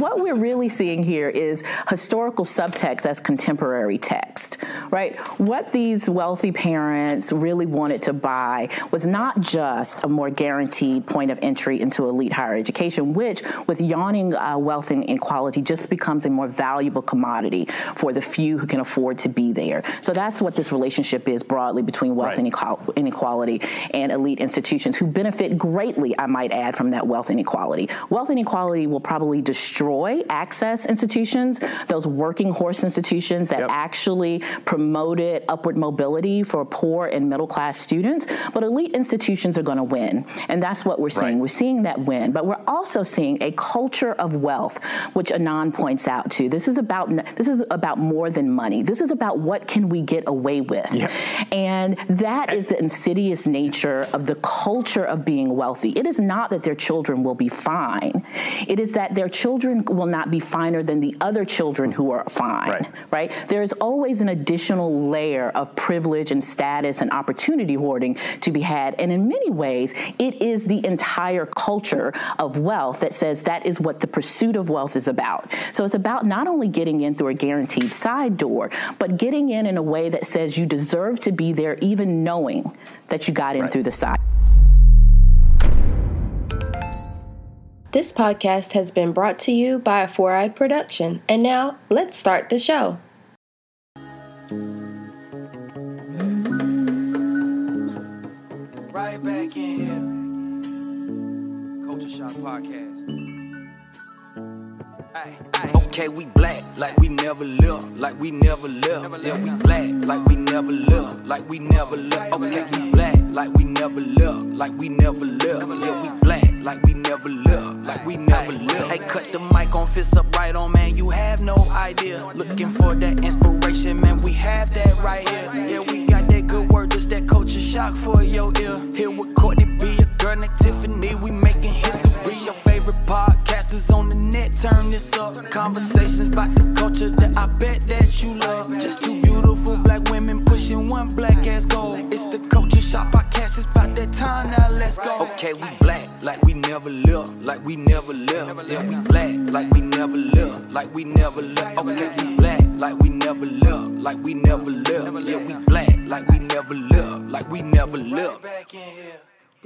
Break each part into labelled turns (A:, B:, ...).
A: what we're really seeing here is historical subtext as contemporary text, right? What these wealthy parents really wanted to buy was not just a more guaranteed point of entry into elite higher education, which, with yawning uh, wealth inequality, just becomes a more valuable commodity for the few who can afford to be there. So that's what this relationship is broadly between wealth right. inequality and elite institutions who benefit greatly, I might add, from that wealth inequality. Wealth inequality will probably destroy access institutions, those working horse institutions that yep. actually promoted upward mobility for poor and middle class students. But elite institutions are going to win. And that's what we're seeing. Right. We're seeing that win. But we're also seeing a culture of wealth, which Anand points out to. This is about this is about more than money. This is about what can we get away with. Yep. And that is the insidious nature of the culture of being wealthy. It is not that their children will be fine. It is that their children will not be finer than the other children who are fine, right? right? There is always an additional layer of privilege and status and opportunity hoarding to be had. And in many ways, it is the entire culture of wealth that says that is what the pursuit of wealth is about. So it's about not only getting in through a guaranteed side door, but getting in in a way that says you deserve to be there even knowing that you got in right. through the side.
B: This podcast has been brought to you by a Four Eye Production. And now, let's start the show. Right back in here. Culture Shock Podcast. Okay, we black like we never lived, like we never lived. Yeah, we black like we never lived, like we never lived. Okay, we black like we never lived, like we never lived. Yeah, we we never lived. Hey, cut the mic on, fist up right on, man. You have no idea. Looking for that inspiration, man. We have that right here. Yeah, we got that good word, just that culture shock for your ear. Here with Courtney B, a girl named Tiffany. We making history. Your favorite podcasters on the net, turn this up. Conversations about the culture that I bet that you love. Just two beautiful black women pushing one black ass goal. It's the culture shock podcast. It's about that time now. Let's go. Okay, we like we never lived, like we never lived. Yeah, we black, like we never lived, like we never lived. Okay, we black, like we never lived, like we never lived. Yeah, we black, like we never lived, like we never lived.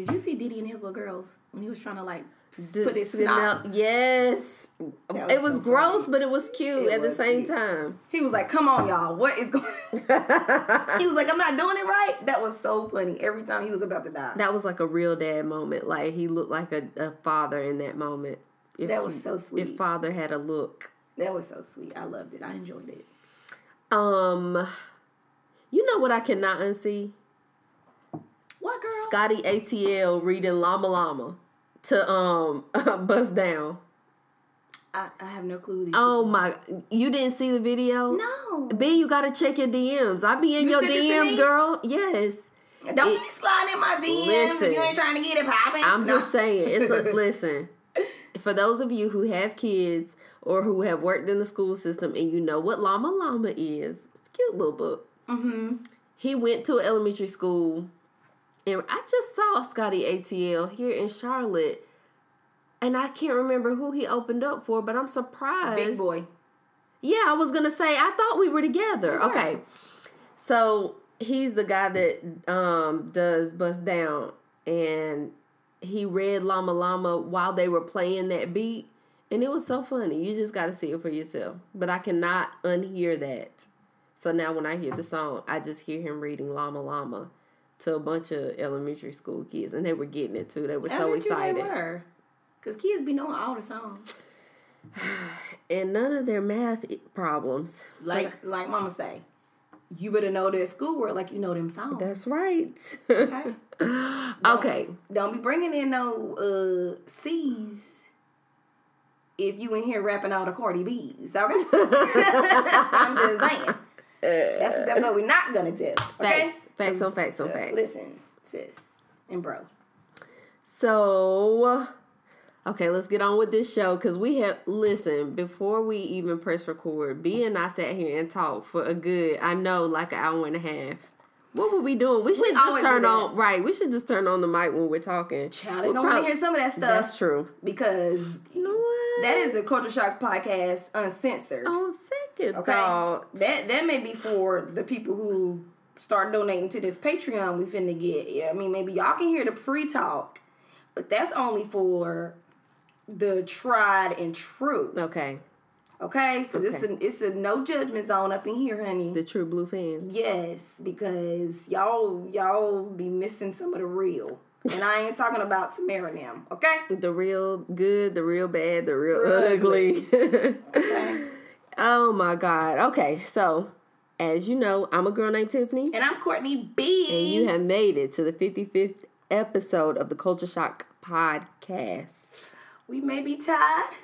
C: Did you see Diddy and his little girls when he was trying to like put his snot?
B: Yes, was it was so gross, funny. but it was cute it at was the same cute. time.
C: He was like, "Come on, y'all, what is going?" he was like, "I'm not doing it right." That was so funny. Every time he was about to die,
B: that was like a real dad moment. Like he looked like a, a father in that moment.
C: If that was so sweet.
B: If father had a look,
C: that was so sweet. I loved it. I enjoyed it.
B: Um, you know what I cannot unsee
C: what girl?
B: Scotty ATL reading Llama Llama to um bust down.
C: I, I have no clue.
B: oh my! You didn't see the video?
C: No.
B: B, you gotta check your DMs. I be in you your DMs, girl. Yes.
C: Don't it, be sliding in my DMs listen, if you ain't trying to get it popping.
B: I'm no. just saying. It's a listen. For those of you who have kids or who have worked in the school system and you know what Llama Llama is, it's a cute little book.
C: Mm-hmm.
B: He went to an elementary school and I just saw Scotty ATL here in Charlotte. And I can't remember who he opened up for, but I'm surprised.
C: Big boy.
B: Yeah, I was gonna say I thought we were together. We okay. So he's the guy that um does bust down and he read Llama Llama while they were playing that beat. And it was so funny. You just gotta see it for yourself. But I cannot unhear that. So now when I hear the song, I just hear him reading Llama Llama to a bunch of elementary school kids, and they were getting it too. They were so excited. They were,
C: cause kids be knowing all the songs,
B: and none of their math problems.
C: Like like Mama say, you better know their schoolwork like you know them songs.
B: That's right. Okay.
C: don't, okay. Don't be bringing in no uh C's if you in here rapping all the Cardi B's. Okay. I'm just saying. That's, that's what we're not gonna do. Okay?
B: Facts, facts on facts on uh, facts.
C: Listen, sis and bro.
B: So, okay, let's get on with this show because we have listen before we even press record. B and I sat here and talked for a good, I know, like an hour and a half. What were we doing? We should just turn on right. We should just turn on the mic when we're talking.
C: Child, they
B: We'll
C: don't want to hear some of that stuff.
B: That's true.
C: Because
B: You know what?
C: that is the Culture Shock podcast uncensored.
B: on second
C: Okay. That that may be for the people who start donating to this Patreon we finna get. Yeah, I mean maybe y'all can hear the pre-talk, but that's only for the tried and true.
B: Okay,
C: Okay, because it's a it's a no judgment zone up in here, honey.
B: the true blue fans.
C: yes, because y'all y'all be missing some of the real, and I ain't talking about Tamara them. Okay.
B: The real good, the real bad, the real
C: Real
B: ugly.
C: Okay.
B: Oh my god. Okay, so as you know, I'm a girl named Tiffany,
C: And I'm Courtney B.
B: and you have made it to the 55th episode of the Culture Shock podcast.
C: we may be tired.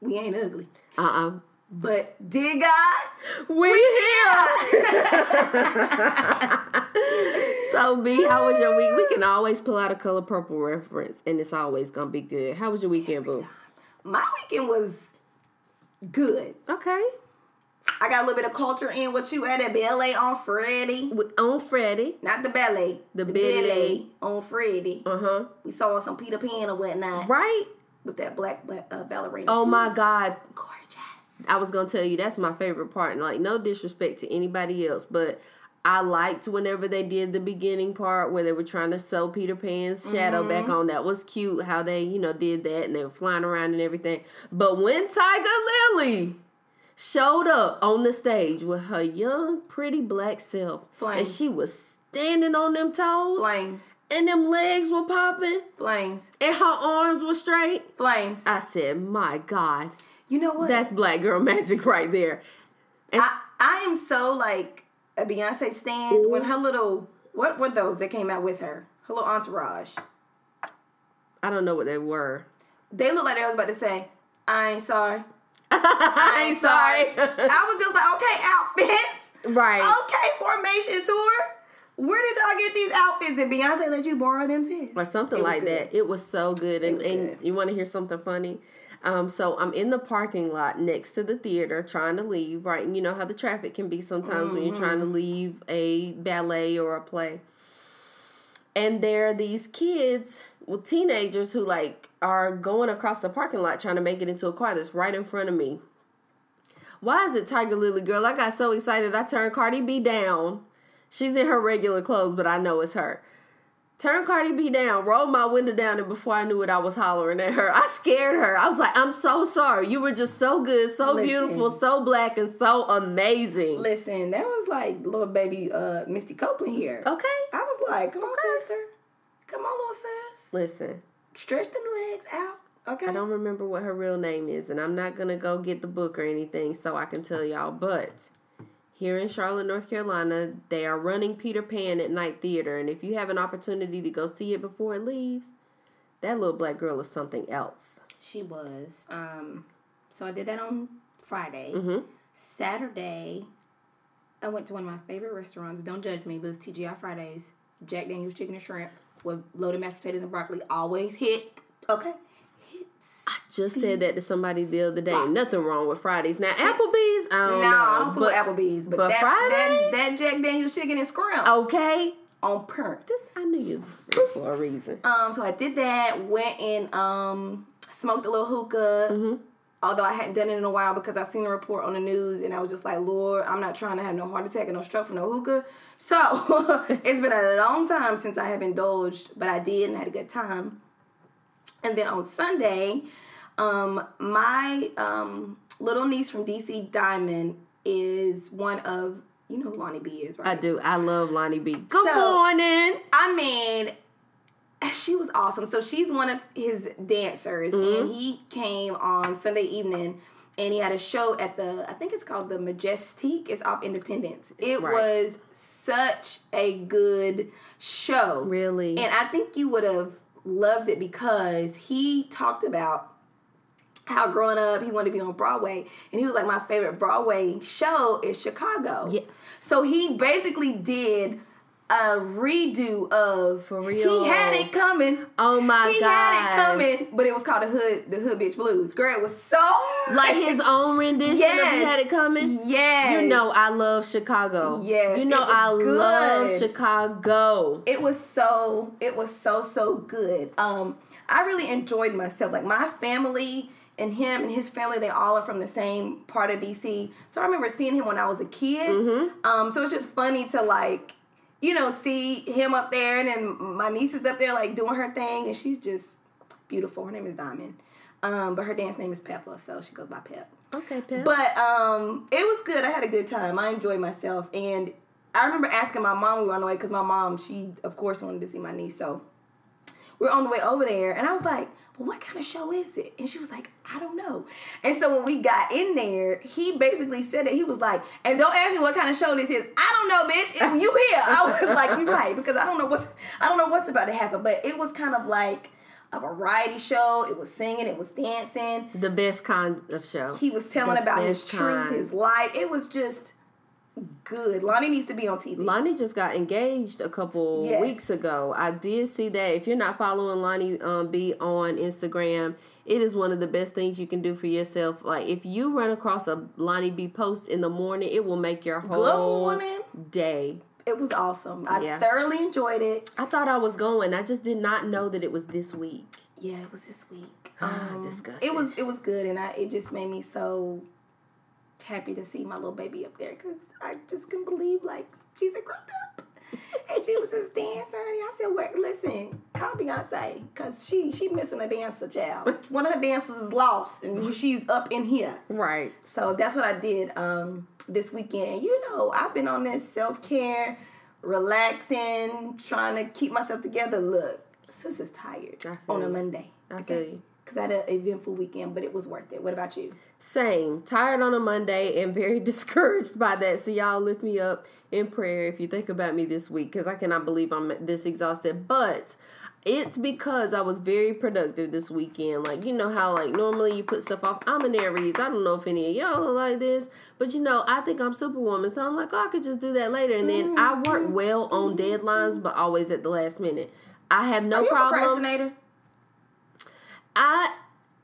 C: we ain't ugly.
B: Uh uh
C: But dear God,
B: We here. so B, how was your week? We can always pull out a color purple reference, and it's always gonna be good. How was your weekend, boo?
C: my weekend was good.
B: Okay.
C: I got a little bit of culture in what you at at ballet on Friday.
B: With- On Freddie.
C: Not the ballet.
B: The ballet.
C: on Friday.
B: Uh huh.
C: We saw some Peter Pan or whatnot
B: Right.
C: with that black, black uh, ballerina.
B: Oh
C: She
B: my God.
C: Gorgeous.
B: I was gonna tell you that's my favorite part. And like, no disrespect to anybody else, but I liked whenever they did the beginning part where they were trying to sew Peter Pan's shadow mm-hmm. back on. That was cute how they, you know, did that and they were flying around and everything. But when Tiger Lily showed up on the stage with her young, pretty black self, and she was standing on them toes,
C: Flames.
B: and them legs were popping,
C: Flames.
B: and her arms were straight,
C: Flames.
B: I said, "My God,
C: You know what?
B: that's black girl magic right there." And
C: I, I am so like a Beyonce stan mm-hmm. when her little what were those that came out with her? Her little entourage.
B: I don't know what they were.
C: They look like they was about to say, I ain't sorry.
B: I ain't sorry.
C: I was just like, okay, outfits.
B: right.
C: Okay, formation tour. Where did y'all get these outfits? Did Beyonce let you borrow them too?
B: Or something like
C: good.
B: that. It was so good. And,
C: was
B: and you want to hear something funny? Um, so I'm in the parking lot next to the theater trying to leave, right? And you know how the traffic can be sometimes when you're trying
C: Mm-hmm.
B: to leave a ballet or a play. And there are these kids, well, teenagers who like are going across the parking lot trying to make it into a car that's right in front of me. Why is it Tiger Lily girl? I got so excited I turned Cardi B down. She's in her regular clothes, but I know it's her. Turn Cardi B down, rolled my window down, and before I knew it, I was hollering at her. I scared her. I was like, I'm so sorry. You were just so good, so
C: Listen.
B: beautiful, so black, and so amazing.
C: Listen, that was like little baby uh Misty Copeland here.
B: Okay.
C: I was like, come on, sister. Come on, little sis.
B: Listen,
C: Stretch them legs out. Okay.
B: I don't remember what her real name is, and I'm not gonna go get the book or anything so I can tell y'all. But here in Charlotte, North Carolina, they are running Peter Pan at Knight Theater, and if you have an opportunity to go see it before it leaves, that little black girl is something else.
C: She was. Um, so I did that on Friday.
B: Mm-hmm.
C: Saturday, I went to one of my favorite restaurants. Don't judge me, but it's TGI Fridays. Jack Daniels chicken and shrimp with loaded mashed potatoes and broccoli. Always hit. Okay.
B: I just said that to somebody the other day.
C: Spots.
B: Nothing wrong with Fridays. Now Applebee's, I don't
C: No,
B: know.
C: I don't fool Applebee's, but,
B: but
C: that,
B: Fridays?
C: that that Jack Daniels chicken and scrimp
B: Okay.
C: on perk.
B: This I knew you for a reason.
C: Um, so I did that. Went and um smoked a little hookah.
B: Mm-hmm.
C: Although I hadn't done it in a while because I seen a report on the news and I was just like, Lord, I'm not trying to have no heart attack and no stroke from no hookah. So it's been a long time since I have indulged, but I did and had a good time. And then on Sunday, um, my um little niece from DC Diamond is one of you know who Lonnie B is, right?
B: I do. I love Lonnie B. Good
C: So-
B: morning.
C: I mean, she was awesome. So she's one of his dancers,
B: Mm-hmm.
C: and he came on Sunday evening, and he had a show at the I think it's called the Majestic. It's off Independence. It
B: Right.
C: was such a good show,
B: Really?
C: and I think you would have loved it because he talked about how growing up he wanted to be on Broadway, and he was like, my favorite Broadway show is Chicago.
B: Yeah.
C: So he basically did a redo of
B: For real.
C: He had it coming.
B: Oh my
C: he
B: god!
C: He had it coming, but it was called the hood, the hood bitch blues. Girl, it was so
B: Like his own rendition of "He Had It Coming."
C: Yes,
B: You know I love Chicago.
C: Yes,
B: You know I love. Chicago.
C: it was so it was so so good um i really enjoyed myself like my family and him and his family they all are from the same part of dc so i remember seeing him when i was a kid
B: Mm-hmm.
C: um so it's just funny to like you know see him up there and then my niece is up there like doing her thing and she's just beautiful her name is diamond um but her dance name is peppa so she goes by pep
B: Okay, Pep.
C: but um, it was good. I had a good time. I enjoyed myself, and I remember asking my mom we were on the way because my mom, she of course wanted to see my niece. So we are on the way over there, and I was like, "Well, what kind of show is it?" And she was like, "I don't know." And so when we got in there, he basically said that he was like, "And don't ask me what kind of show this is. I don't know, bitch. If you here?" I was like, "You're right," because I don't know what's I don't know what's about to happen. But it was kind of like a variety show. It was singing. It was dancing
B: the best kind of show.
C: he was telling
B: The
C: about his truth,
B: kind.
C: his life. It was just good. Lonnie needs to be on TV.
B: Lonnie just got engaged a couple
C: Yes.
B: weeks ago. I did see that. If you're not following Lonnie um, B on Instagram, it is one of the best things you can do for yourself. Like if you run across a Lonnie B post in the morning, it will make your whole day.
C: It was awesome. I
B: Yeah.
C: thoroughly enjoyed it.
B: I thought I was going. I just did not know that it was this week.
C: Yeah, it was this week.
B: Ah,
C: Um,
B: disgusting.
C: It was it was good, and I it just made me so happy to see my little baby up there because I just couldn't believe like she's a grown up. And she was just dancing. I said, "Where? Listen, call Beyonce, cause she she missing a dancer, child. One of her dancers is lost, and she's up in here.
B: Right.
C: So that's what I did um, this weekend. You know, I've been on this self care, relaxing, trying to keep myself together. Look, sis is tired on a. Monday.
B: I feel you.
C: Because I had an eventful weekend, but it was worth it. What about you?
B: Same. Tired on a Monday and very discouraged by that. So y'all lift me up in prayer if you think about me this week because I cannot believe I'm this exhausted. But it's because I was very productive this weekend. Like you know how like normally you put stuff off. I'm an Aries. I don't know if any of y'all are like this, but you know I think I'm Superwoman. So I'm like, oh, I could just do that later. And then I work mm-hmm. well on deadlines, but always at the last minute. I have no
C: Are you a
B: problem.
C: procrastinator?
B: I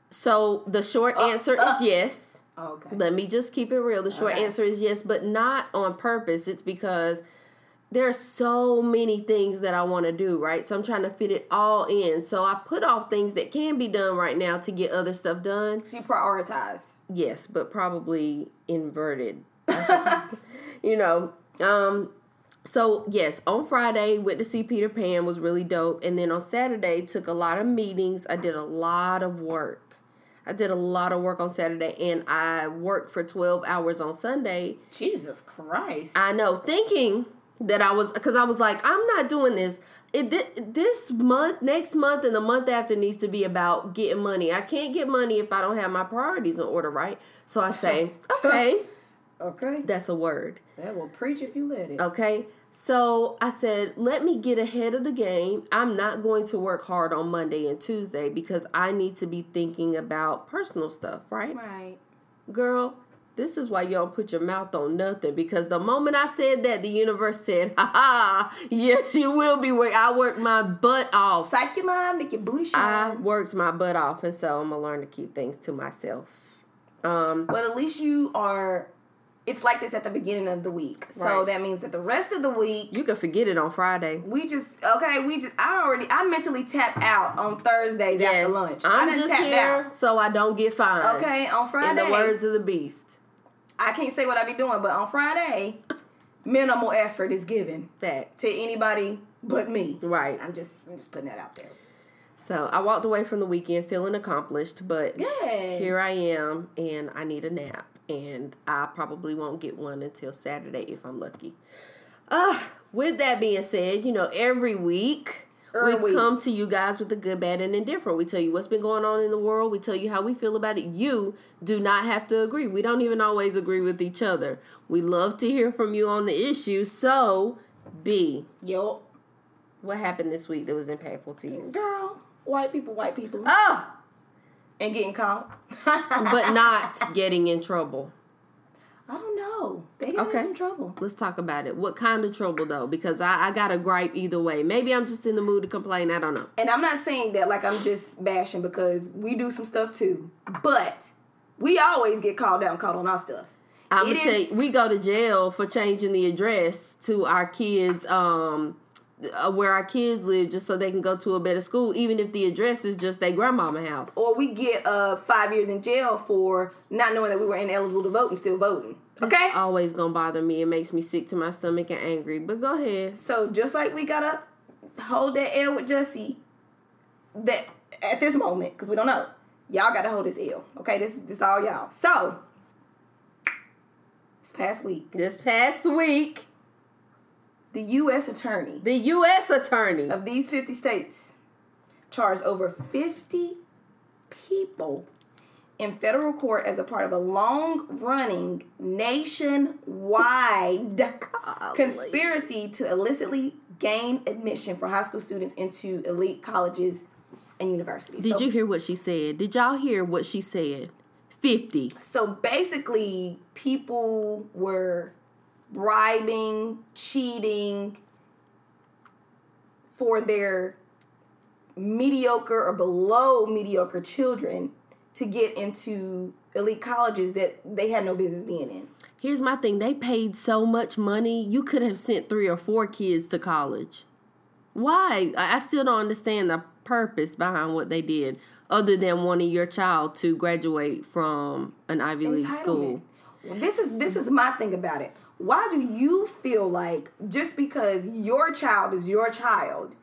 B: so the short answer
C: uh.
B: is yes.
C: Oh, okay.
B: Let me just keep it real. The short
C: Okay.
B: answer is yes, but not on purpose. It's because there's so many things that I want to do, right? So I'm trying to fit it all in. So I put off things that can be done right now to get other stuff done.
C: She prioritized.
B: Yes, but probably inverted. you know. Um so yes, on Friday went to see Peter Pan was really dope, and then on Saturday took a lot of meetings. I did a lot of work. I did a lot of work on Saturday, and I worked for twelve hours on Sunday.
C: Jesus Christ.
B: I know, thinking that I was because I was like, I'm not doing this. It this month, next month, and the month after needs to be about getting money. I can't get money if I don't have my priorities in order, right? So I say, okay,
C: okay.
B: that's a word.
C: That will preach if you let it.
B: Okay. So I said, let me get ahead of the game. I'm not going to work hard on Monday and Tuesday because I need to be thinking about personal stuff, right?
C: Right.
B: Girl, this is why you don't put your mouth on nothing because the moment I said that, the universe said, ha ha, yes, you will be working. I worked my butt off.
C: Psych your mind, make your booty shine.
B: I worked my butt off, and so I'm gonna learn to keep things to myself. Um,
C: Well, at least you are. It's like this at the beginning of the week, so that means that the rest of the week
B: you can forget it on Friday.
C: we just okay. We just I already I mentally tap out on Thursdays
B: Yes,
C: after lunch.
B: I'm just here
C: out.
B: so I don't get fined.
C: Okay, on Friday.
B: In the words of the beast.
C: I can't say what I be doing, but on Friday, minimal effort is given
B: Fact.
C: to anybody but me.
B: Right.
C: I'm just I'm just putting that out there.
B: So I walked away from the weekend feeling accomplished, but
C: Good.
B: here I am and I need a nap. And I probably won't get one until Saturday if I'm lucky. Uh, with that being said, you know, every week
C: Every
B: we
C: week.
B: come to you guys with the good, bad, and indifferent. We tell you what's been going on in the world. We tell you how we feel about it. You do not have to agree. We don't even always agree with each other. We love to hear from you on the issue. So, B,
C: Yo,
B: what happened this week that was impactful to you?
C: girl, white people, white people,
B: Oh,
C: and getting caught.
B: but not getting in trouble.
C: I don't know. They got
B: Okay.
C: in some trouble.
B: Let's talk about it. What kind of trouble though? Because I, I got a gripe either way. Maybe I'm just in the mood to complain. I don't know.
C: And I'm not saying that like I'm just bashing because we do some stuff too. But we always get called out and called on our stuff.
B: I'm
C: It
B: gonna tell you, we go to jail for changing the address to our kids, um, uh, where our kids live, just so they can go to a better school, even if the address is just their grandmama house.
C: Or we get uh five years in jail for not knowing that we were ineligible to vote and still voting. Okay?
B: Always gonna bother me. It makes me sick to my stomach and angry. But go ahead.
C: So just like we gotta hold that L with Jussie, that at this moment, because we don't know, y'all gotta hold this L. Okay, this this all y'all. So this past week,
B: This past week,
C: the U.S. attorney
B: the U.S. attorney.
C: of these 50 states charged over 50 people in federal court as a part of a long running nationwide conspiracy to illicitly gain admission for high school students into elite colleges and universities.
B: Did
C: so,
B: you hear what she said? Did y'all hear what she said? 50.
C: So basically, people were bribing, cheating for their mediocre or below mediocre children to get into elite colleges that they had no business being in.
B: Here's my thing. They paid so much money, you could have sent three or four kids to college. Why? I still don't understand the purpose behind what they did, other than wanting your child to graduate from an Ivy League school.
C: This is this is my thing about it. Why do you feel like just because your child is your child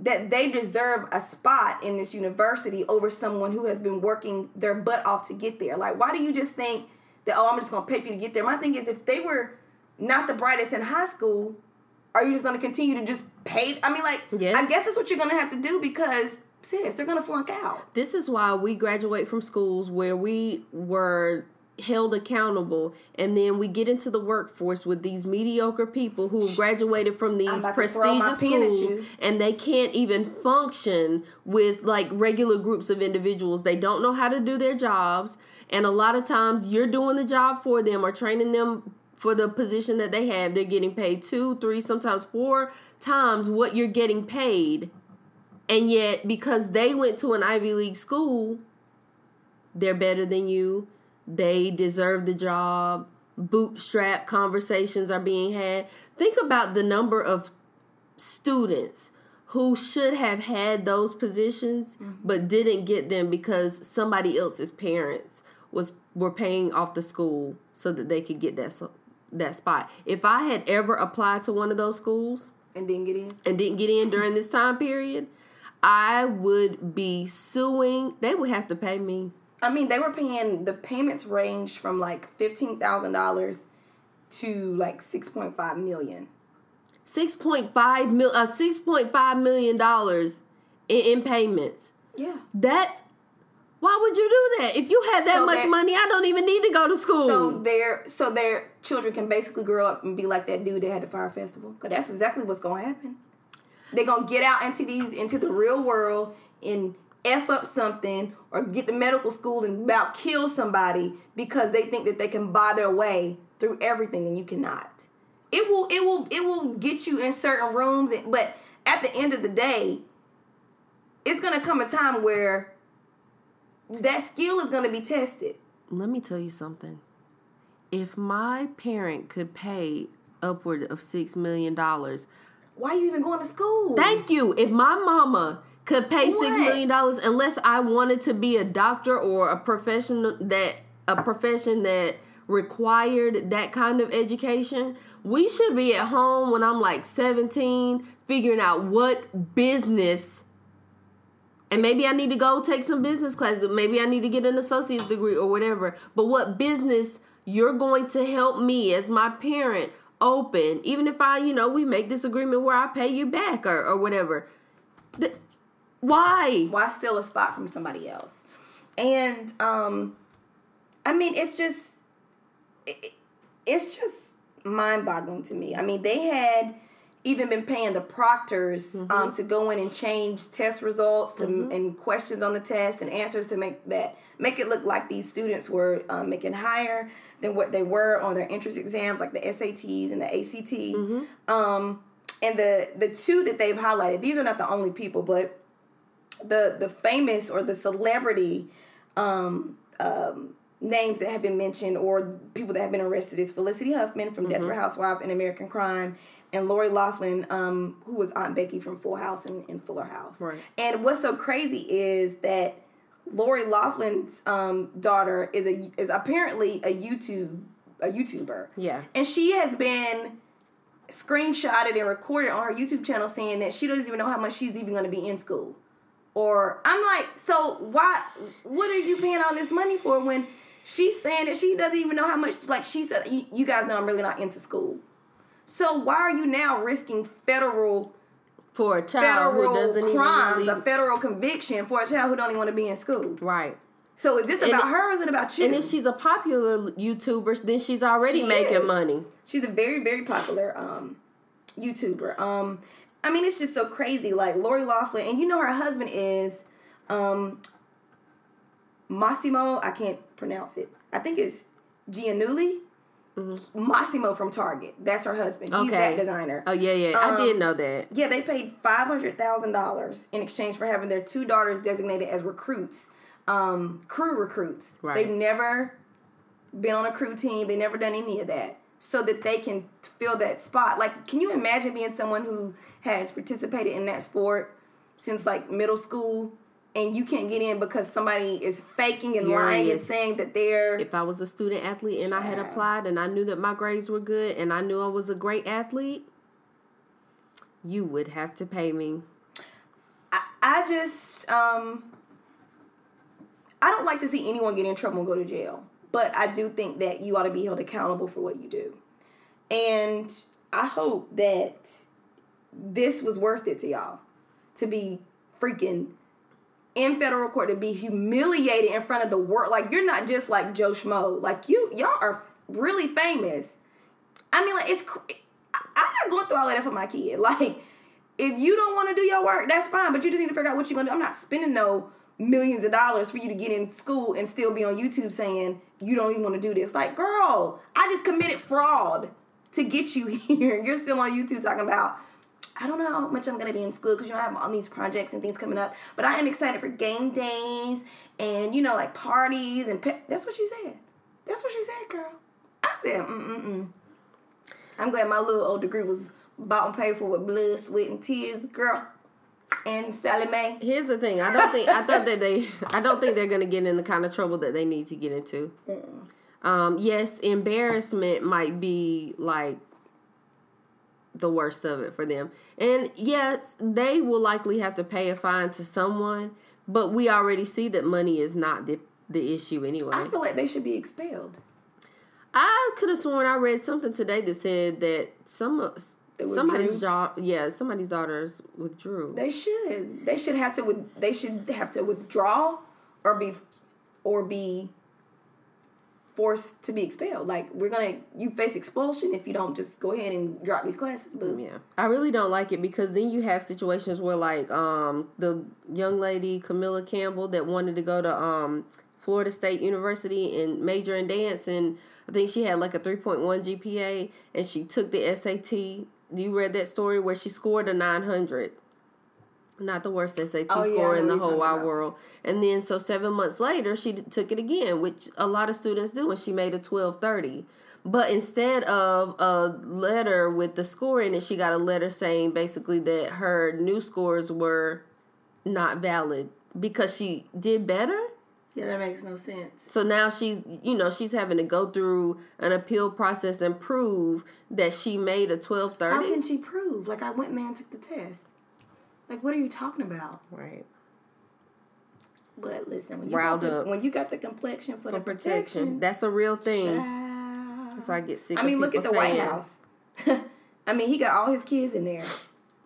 C: that they deserve a spot in this university over someone who has been working their butt off to get there? Like why do you just think that oh I'm just going to pay for you to get there? My thing is if they were not the brightest in high school, are you just going to continue to just pay I mean like
B: Yes.
C: I guess that's what you're going to have to do because sis, they're going to flunk out.
B: This is why we graduate from schools where we were held accountable. And then we get into the workforce with these mediocre people who graduated from these
C: about to throw my
B: prestigious schools and they can't even function with like regular groups of individuals. They don't know how to do their jobs. And a lot of times you're doing the job for them or training them for the position that they have. They're getting paid two three sometimes four times what you're getting paid. And yet, because they went to an Ivy League school, they're better than you. They deserve the job. Bootstrap conversations are being had. Think about the number of students who should have had those positions mm-hmm. but didn't get them because somebody else's parents was were paying off the school so that they could get that that spot. If I had ever applied to one of those schools,
C: And didn't get in.
B: and didn't get in during this time period, I would be suing. They would have to pay me.
C: I mean, they were paying the payments range from like fifteen thousand dollars to like six point five million.
B: Six point five mil, uh, six point five million dollars in, in payments.
C: Yeah.
B: That's why would you do that? If you had that
C: So
B: much
C: that-
B: money, I don't even need to go to school.
C: So their so their children can basically grow up and be like that dude that had the Fyre festival. Cause that's exactly what's gonna happen. They're gonna get out into these into the real world and f up something or get to medical school and about kill somebody because they think that they can buy their way through everything and you cannot. It will it will it will get you in certain rooms, but at the end of the day, it's gonna come a time where that skill is gonna be tested.
B: Let me tell you something. If my parent could pay upward of six million dollars,
C: Why are you even going to school?
B: Thank you. If my mama could pay six
C: What?
B: million dollars, unless I wanted to be a doctor or a profession that a profession that required that kind of education, we should be at home when I'm like 17, figuring out what business. And maybe I need to go take some business classes. Maybe I need to get an associate's degree or whatever. But what business you're going to help me as my parent open, even if I, you know, we make this agreement where I pay you back or, or whatever. Th- why?
C: why steal a spot from somebody else? And um, I mean, it's just, it, it's just mind-boggling to me. I mean, they had even been paying the proctors um, to go in and change test results to, and questions on the test and answers to make that make it look like these students were um, making higher than what they were on their entrance exams, like the SATs and the ACT. Um, and the the two that they've highlighted, these are not the only people, but the the famous or the celebrity um, um, names that have been mentioned or people that have been arrested is Felicity Huffman from Desperate Housewives and American Crime, and Lori Loughlin, um, who was Aunt Becky from Full House and, and Fuller House.
B: Right.
C: And what's so crazy is that Lori Loughlin's um, daughter is a is apparently a YouTube a YouTuber.
B: Yeah.
C: And she has been screenshotted and recorded on her YouTube channel saying that she doesn't even know how much she's even going to be in school. Or I'm like, so why? What are you paying all this money for when she's saying that she doesn't even know how much? Like she said, you, you guys know I'm really not into school. So why are you now risking federal
B: For a child who
C: federal
B: doesn't
C: crimes,
B: even
C: a federal conviction for a child who don't even want to be in school?
B: right.
C: So is this
B: And
C: about
B: it-
C: her or is it about you?
B: And if she's a popular YouTuber, then she's already
C: She
B: making
C: is.
B: money.
C: She's a very, very popular um YouTuber. Um I mean it's just so crazy. Like Lori Loughlin, and you know her husband is um Massimo, I can't pronounce it. I think it's Giannulli. Massimo from Target. That's her husband. He's
B: Mm-hmm.
C: That designer.
B: Oh yeah, yeah. I
C: Um,
B: did know that.
C: Yeah, they paid five hundred thousand dollars in exchange for having their two daughters designated as recruits, um, crew recruits.
B: Right.
C: They've never been on a crew team. They never done any of that, so that they can fill that spot. Like, can you imagine being someone who has participated in that sport since like middle school, and you can't get in because somebody is faking and lying and saying that they're
B: If I was a student athlete and I had applied and I knew that my grades were good and I knew I was a great athlete, you would have to pay me.
C: I, I just um I don't like to see anyone get in trouble and go to jail. But I do think that you ought to be held accountable for what you do. And I hope that this was worth it to y'all. To be freaking in federal court to be humiliated in front of the world. Like you're not just like Joe Schmo. Like you y'all are really famous. I mean like it's I'm not going through all of that for my kid. Like if you don't want to do your work, that's fine. But you just need to figure out what you're gonna do. I'm not spending no millions of dollars for you to get in school and still be on YouTube saying you don't even want to do this. Like, girl, I just committed fraud to get you here. You're still on YouTube talking about. I don't know how much I'm gonna be in school because you know I have all these projects and things coming up. But I am excited for game days and you know like parties and pe- that's what she said. That's what she said, girl. I said, mm mm mm. I'm glad my little old degree was bought and paid for with blood, sweat, and tears, girl. And Sallie Mae.
B: Here's the thing. I don't think I thought that they I don't think they're gonna get in the kind of trouble that they need to get into. Um, yes, embarrassment might be like the worst of it for them. And yes, they will likely have to pay a fine to someone, but we already see that money is not the the issue anyway.
C: I feel like they should be expelled.
B: I could have sworn I read something today that said that some somebody's job, yeah, somebody's daughters withdrew.
C: They should. They should have to. With, they should have to withdraw, or be, or be forced to be expelled. Like we're gonna, you face expulsion if you don't just go ahead and drop these classes. Boo.
B: Yeah, I really don't like it because then you have situations where like um the young lady Kamilah Campbell that wanted to go to um Florida State University and major in dance and I think she had like a 3.1 GPA and she took the SAT. You read that story where she scored a 900. Not the worst SAT
C: Oh, yeah,
B: score
C: know
B: in the whole wide
C: about.
B: world. And then so 7 months later she d- took it again, which a lot of students do and she made a 1230. But instead of a letter with the score in it, she got a letter saying basically that her new scores were not valid because she did better.
C: Yeah, that makes no sense.
B: So now she's, you know, she's having to go through an appeal process and prove that she made a twelve
C: How can she prove? Like I went in there and took the test. Like what are you talking about?
B: Right.
C: But listen, when you
B: Riled
C: got the,
B: up.
C: when you got the complexion for, the
B: Protection.
C: protection,
B: That's a real thing.
C: child.
B: So I get sick.
C: I mean, look at the
B: people
C: White House. I mean, he got all his kids in there.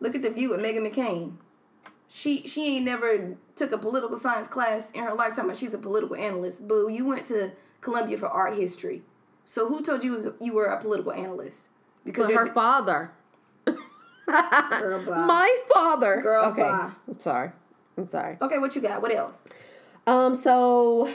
C: Look at the view with Meghan McCain. She she ain't never took a political science class in her lifetime, but she's a political analyst. Boo, you went to Columbia for art history. So who told you was, you were a political analyst? Because
B: her father.
C: Girl.
B: My father.
C: Girl,
B: okay.
C: bye.
B: I'm sorry. I'm sorry.
C: okay, what you got? What else?
B: Um, so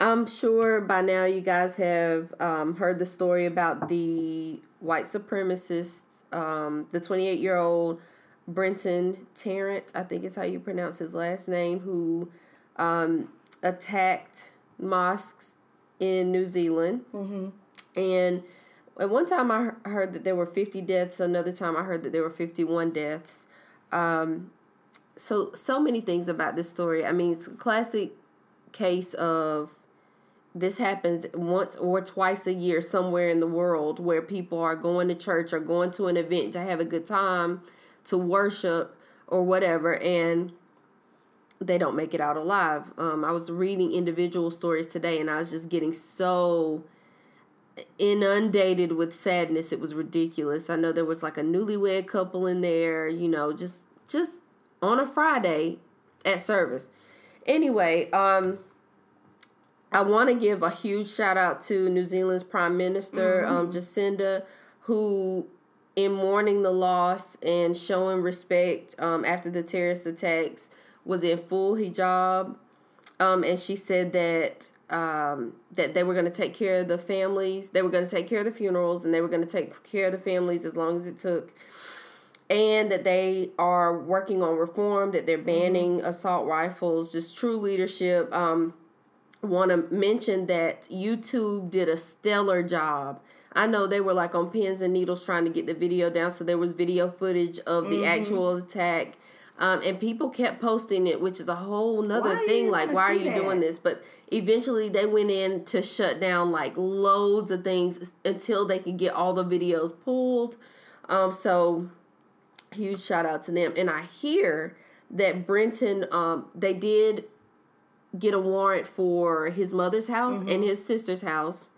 B: I'm sure by now you guys have um, heard the story about the white supremacists, um, the 28 year old Brenton Tarrant, I think is how you pronounce his last name, who um, attacked mosques in New Zealand. And at one time I heard that there were 50 deaths, another time I heard that there were 51 deaths. Um, so so many things about this story. I mean, it's a classic case of this happens once or twice a year somewhere in the world where people are going to church or going to an event to have a good time, to worship or whatever, and they don't make it out alive. Um, I was reading individual stories today, and I was just getting so inundated with sadness. It was ridiculous. I know there was like a newlywed couple in there, you know, just just on a Friday at service. Anyway, um I want to give a huge shout out to New Zealand's Prime Minister, um, Jacinda, who, in mourning the loss and showing respect um, after the terrorist attacks, was in full hijab. Um, and she said that um, that they were going to take care of the families, they were going to take care of the funerals, and they were going to take care of the families as long as it took. And that they are working on reform, that they're banning assault rifles, just true leadership. Um, want to mention that YouTube did a stellar job. I know they were like on pins and needles trying to get the video down, so there was video footage of the actual attack. Um, and people kept posting it, which is a whole nother thing. Like, why are you
C: that?
B: doing this? But eventually, they went in to shut down like loads of things until they could get all the videos pulled. Um, so huge shout out to them. And I hear that Brenton, um, they did get a warrant for his mother's house and his sister's house.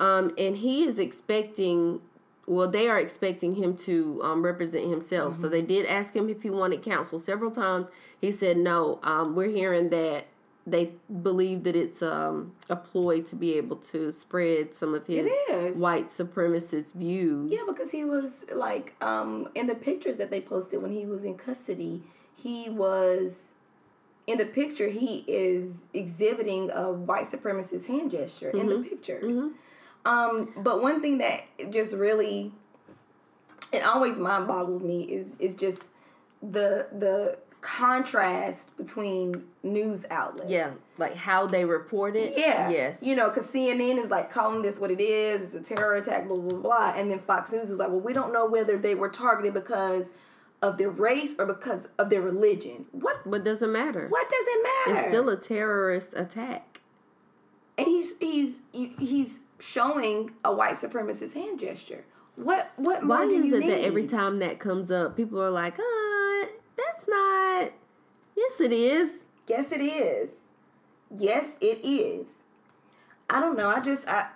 B: Um, and he is expecting, well, they are expecting him to um, represent himself. So they did ask him if he wanted counsel several times. He said no. Um, we're hearing that they believe that it's um, a ploy to be able to spread some of his white supremacist views.
C: Yeah, because he was like um in the pictures that they posted when he was in custody, he was in the picture he is exhibiting a white supremacist hand gesture in the pictures. Um, but one thing that just really it always mind boggles me is is just the the contrast between news outlets.
B: Yeah, like how they report it.
C: Yeah.
B: Yes.
C: You know, because CNN is like calling this what it is. It's a terror attack, blah, blah, blah. And then Fox News is like, well, we don't know whether they were targeted because of their race or because of their religion. What
B: What doesn't matter?
C: What does it matter?
B: It's still a terrorist attack.
C: and he's he's he's showing a white supremacist hand gesture. What what more
B: Why is it
C: need?
B: that every time that comes up, people are like, "Ah, that's not." Yes, it is.
C: Yes, it is. Yes, it is. I don't know. I just I,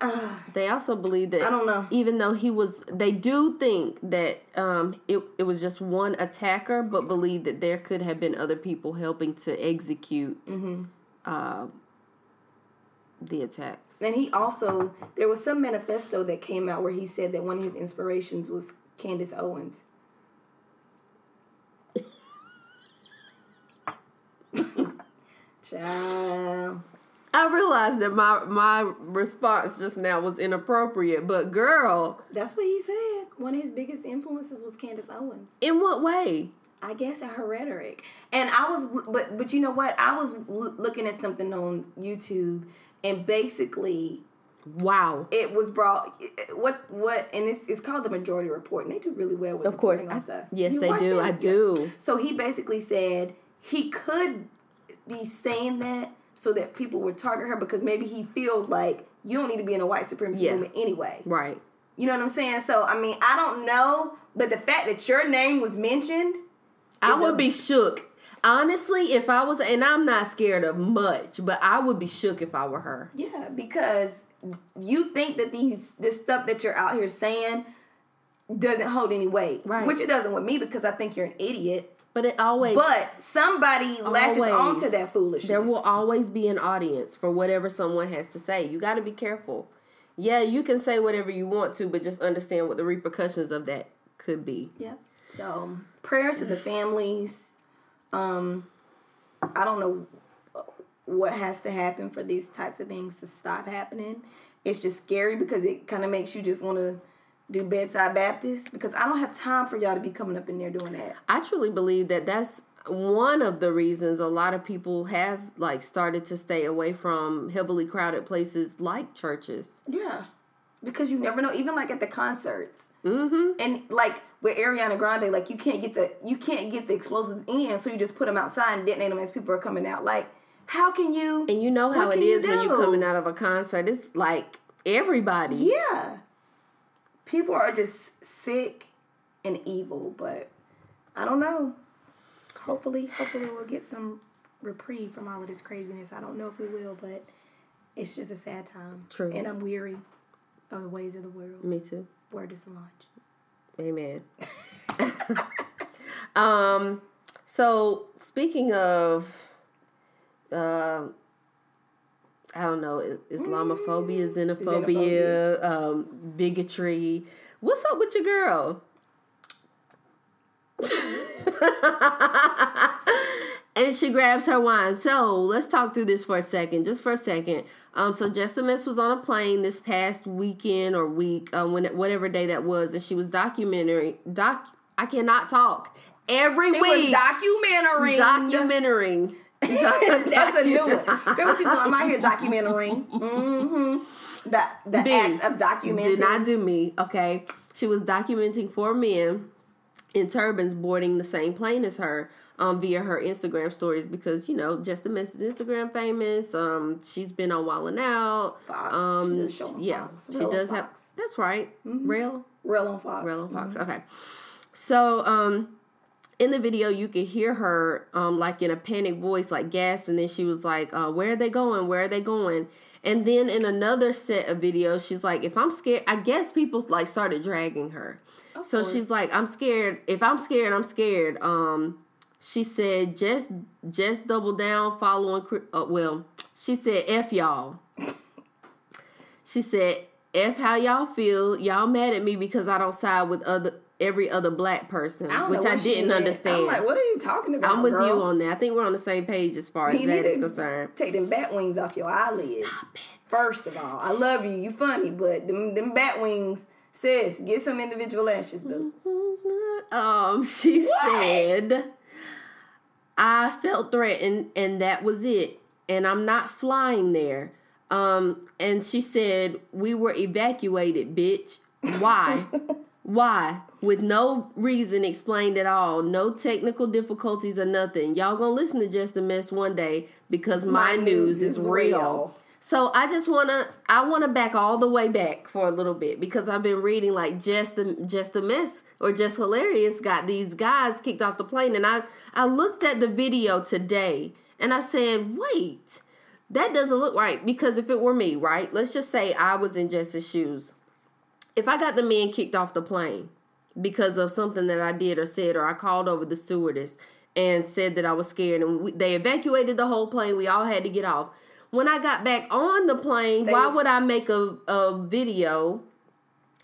C: I
B: They also believe that
C: I don't know.
B: Even though he was, they do think that um, it it was just one attacker, but believe that there could have been other people helping to execute
C: Mm-hmm.
B: uh, the attacks.
C: And he also there was some manifesto that came out where he said that one of his inspirations was Candace Owens. Child.
B: I realized that my my response just now was inappropriate, but girl,
C: That's what he said. One of his biggest influences was Candace Owens.
B: in what way?
C: I guess in her rhetoric. And I was, but but you know what? I was l- looking at something on YouTube, and basically
B: Wow.
C: it was brought. What what? And it's, it's called the Majority Report, and they do really well with
B: Of course,
C: on stuff.
B: yes,
C: You
B: they do.
C: that?
B: I
C: Yeah.
B: do.
C: So he basically said he could be saying that so that people would target her because maybe he feels like you don't need to be in a white supremacy
B: Yeah.
C: movement anyway.
B: Right.
C: You know what I'm saying? So I mean, I don't know, but the fact that your name was mentioned,
B: I would
C: a-
B: be shook. Honestly, if I was, and I'm not scared of much, but I would be shook if I were her.
C: yeah, because you think that these this stuff that you're out here saying doesn't hold any weight,
B: Right.
C: Which it doesn't with me because I think you're an idiot.
B: But it always,
C: But somebody latches
B: Always.
C: onto that foolishness.
B: there will always be an audience for whatever someone has to say. You got to be careful. Yeah, you can say whatever you want to, but just understand what the repercussions of that could be.
C: Yeah. So prayers to the families. Um, I don't know what has to happen for these types of things to stop happening. It's just scary because it kind of makes you just want to do bedside Baptist because I don't have time for y'all to be coming up in there doing that.
B: I truly believe that that's one of the reasons a lot of people have like started to stay away from heavily crowded places like churches.
C: Yeah, because you never know. Even like at the concerts, mm-hmm. and like with Ariana Grande, like you can't get the you can't get the explosives in, so you just put them outside and detonate them as people are coming out. Like, how can you?
B: And you know how it
C: can you
B: is when you're coming out of a concert. It's like everybody.
C: Yeah, people are just sick and evil, but I don't know. Hopefully, hopefully we'll get some reprieve from all of this craziness. I don't know if we will, but it's just a sad time.
B: True.
C: And I'm weary of the ways of the world.
B: Me too.
C: Word is Solange.
B: Amen. um, so speaking of, uh, I don't know, Islamophobia, xenophobia, um, bigotry. What's up with your girl? and she grabs her wine. So let's talk through this for a second, just for a second. Um, so Jessica Miss was on a plane this past weekend or week, um, when whatever day that was, and she was documentary doc. I cannot talk every
C: She
B: week.
C: was documentary.
B: documentary.
C: That's a new one. Girl, what you doing? I'm out here documentary. Mm-hmm. The, the
B: B,
C: act of documenting.
B: Do not do me, okay? She was documenting four men in turbans boarding the same plane as her um, via her Instagram stories because you know Justin the Miss is Instagram famous. Um, she's been on Wild 'N Out.
C: Fox.
B: Um,
C: She does show on
B: yeah,
C: Fox.
B: she does have.
C: Fox.
B: That's right, real,
C: Real on Fox.
B: real on Fox. Okay, so um, in the video you could hear her um like in a panic voice, like gasped, and then she was like, uh, "Where are they going? Where are they going?" And then in another set of videos, she's like, "If I'm scared, I guess people like started dragging her." so
C: course.
B: she's like, "I'm scared. If I'm scared, I'm scared." Um, she said, "Just, just double down, following." Uh, well, she said, "F y'all." She said, "F how y'all feel. Y'all mad at me because I don't side with other every other black person,
C: I
B: which I
C: what
B: didn't understand."
C: I'm like, what are you talking about?
B: I'm with
C: girl?
B: you on that. I think we're on the same page as far as
C: You
B: that is concerned.
C: Take them bat wings off your eyelids. First of all, I love you. You funny, but them them bat wings, sis, get some individual lashes, boo.
B: Um, she said, I felt threatened and that was it. And I'm not flying there. Um, and she said, We were evacuated, bitch. Why? Why? With no reason explained at all. No technical difficulties or nothing. Y'all gonna listen to Just a Mess one day because my, news, is real. So I just wanna I wanna back all the way back for a little bit because I've been reading like just the just the mess or Jess Hilarious got these guys kicked off the plane and I I looked at the video today and I said, wait, that doesn't look right because if it were me, right? Let's just say I was in Jess's shoes. If I got the men kicked off the plane because of something that I did or said or I called over the stewardess and said that I was scared and we, they evacuated the whole plane, we all had to get off when I got back on the plane, why
C: would-
B: I make a, a video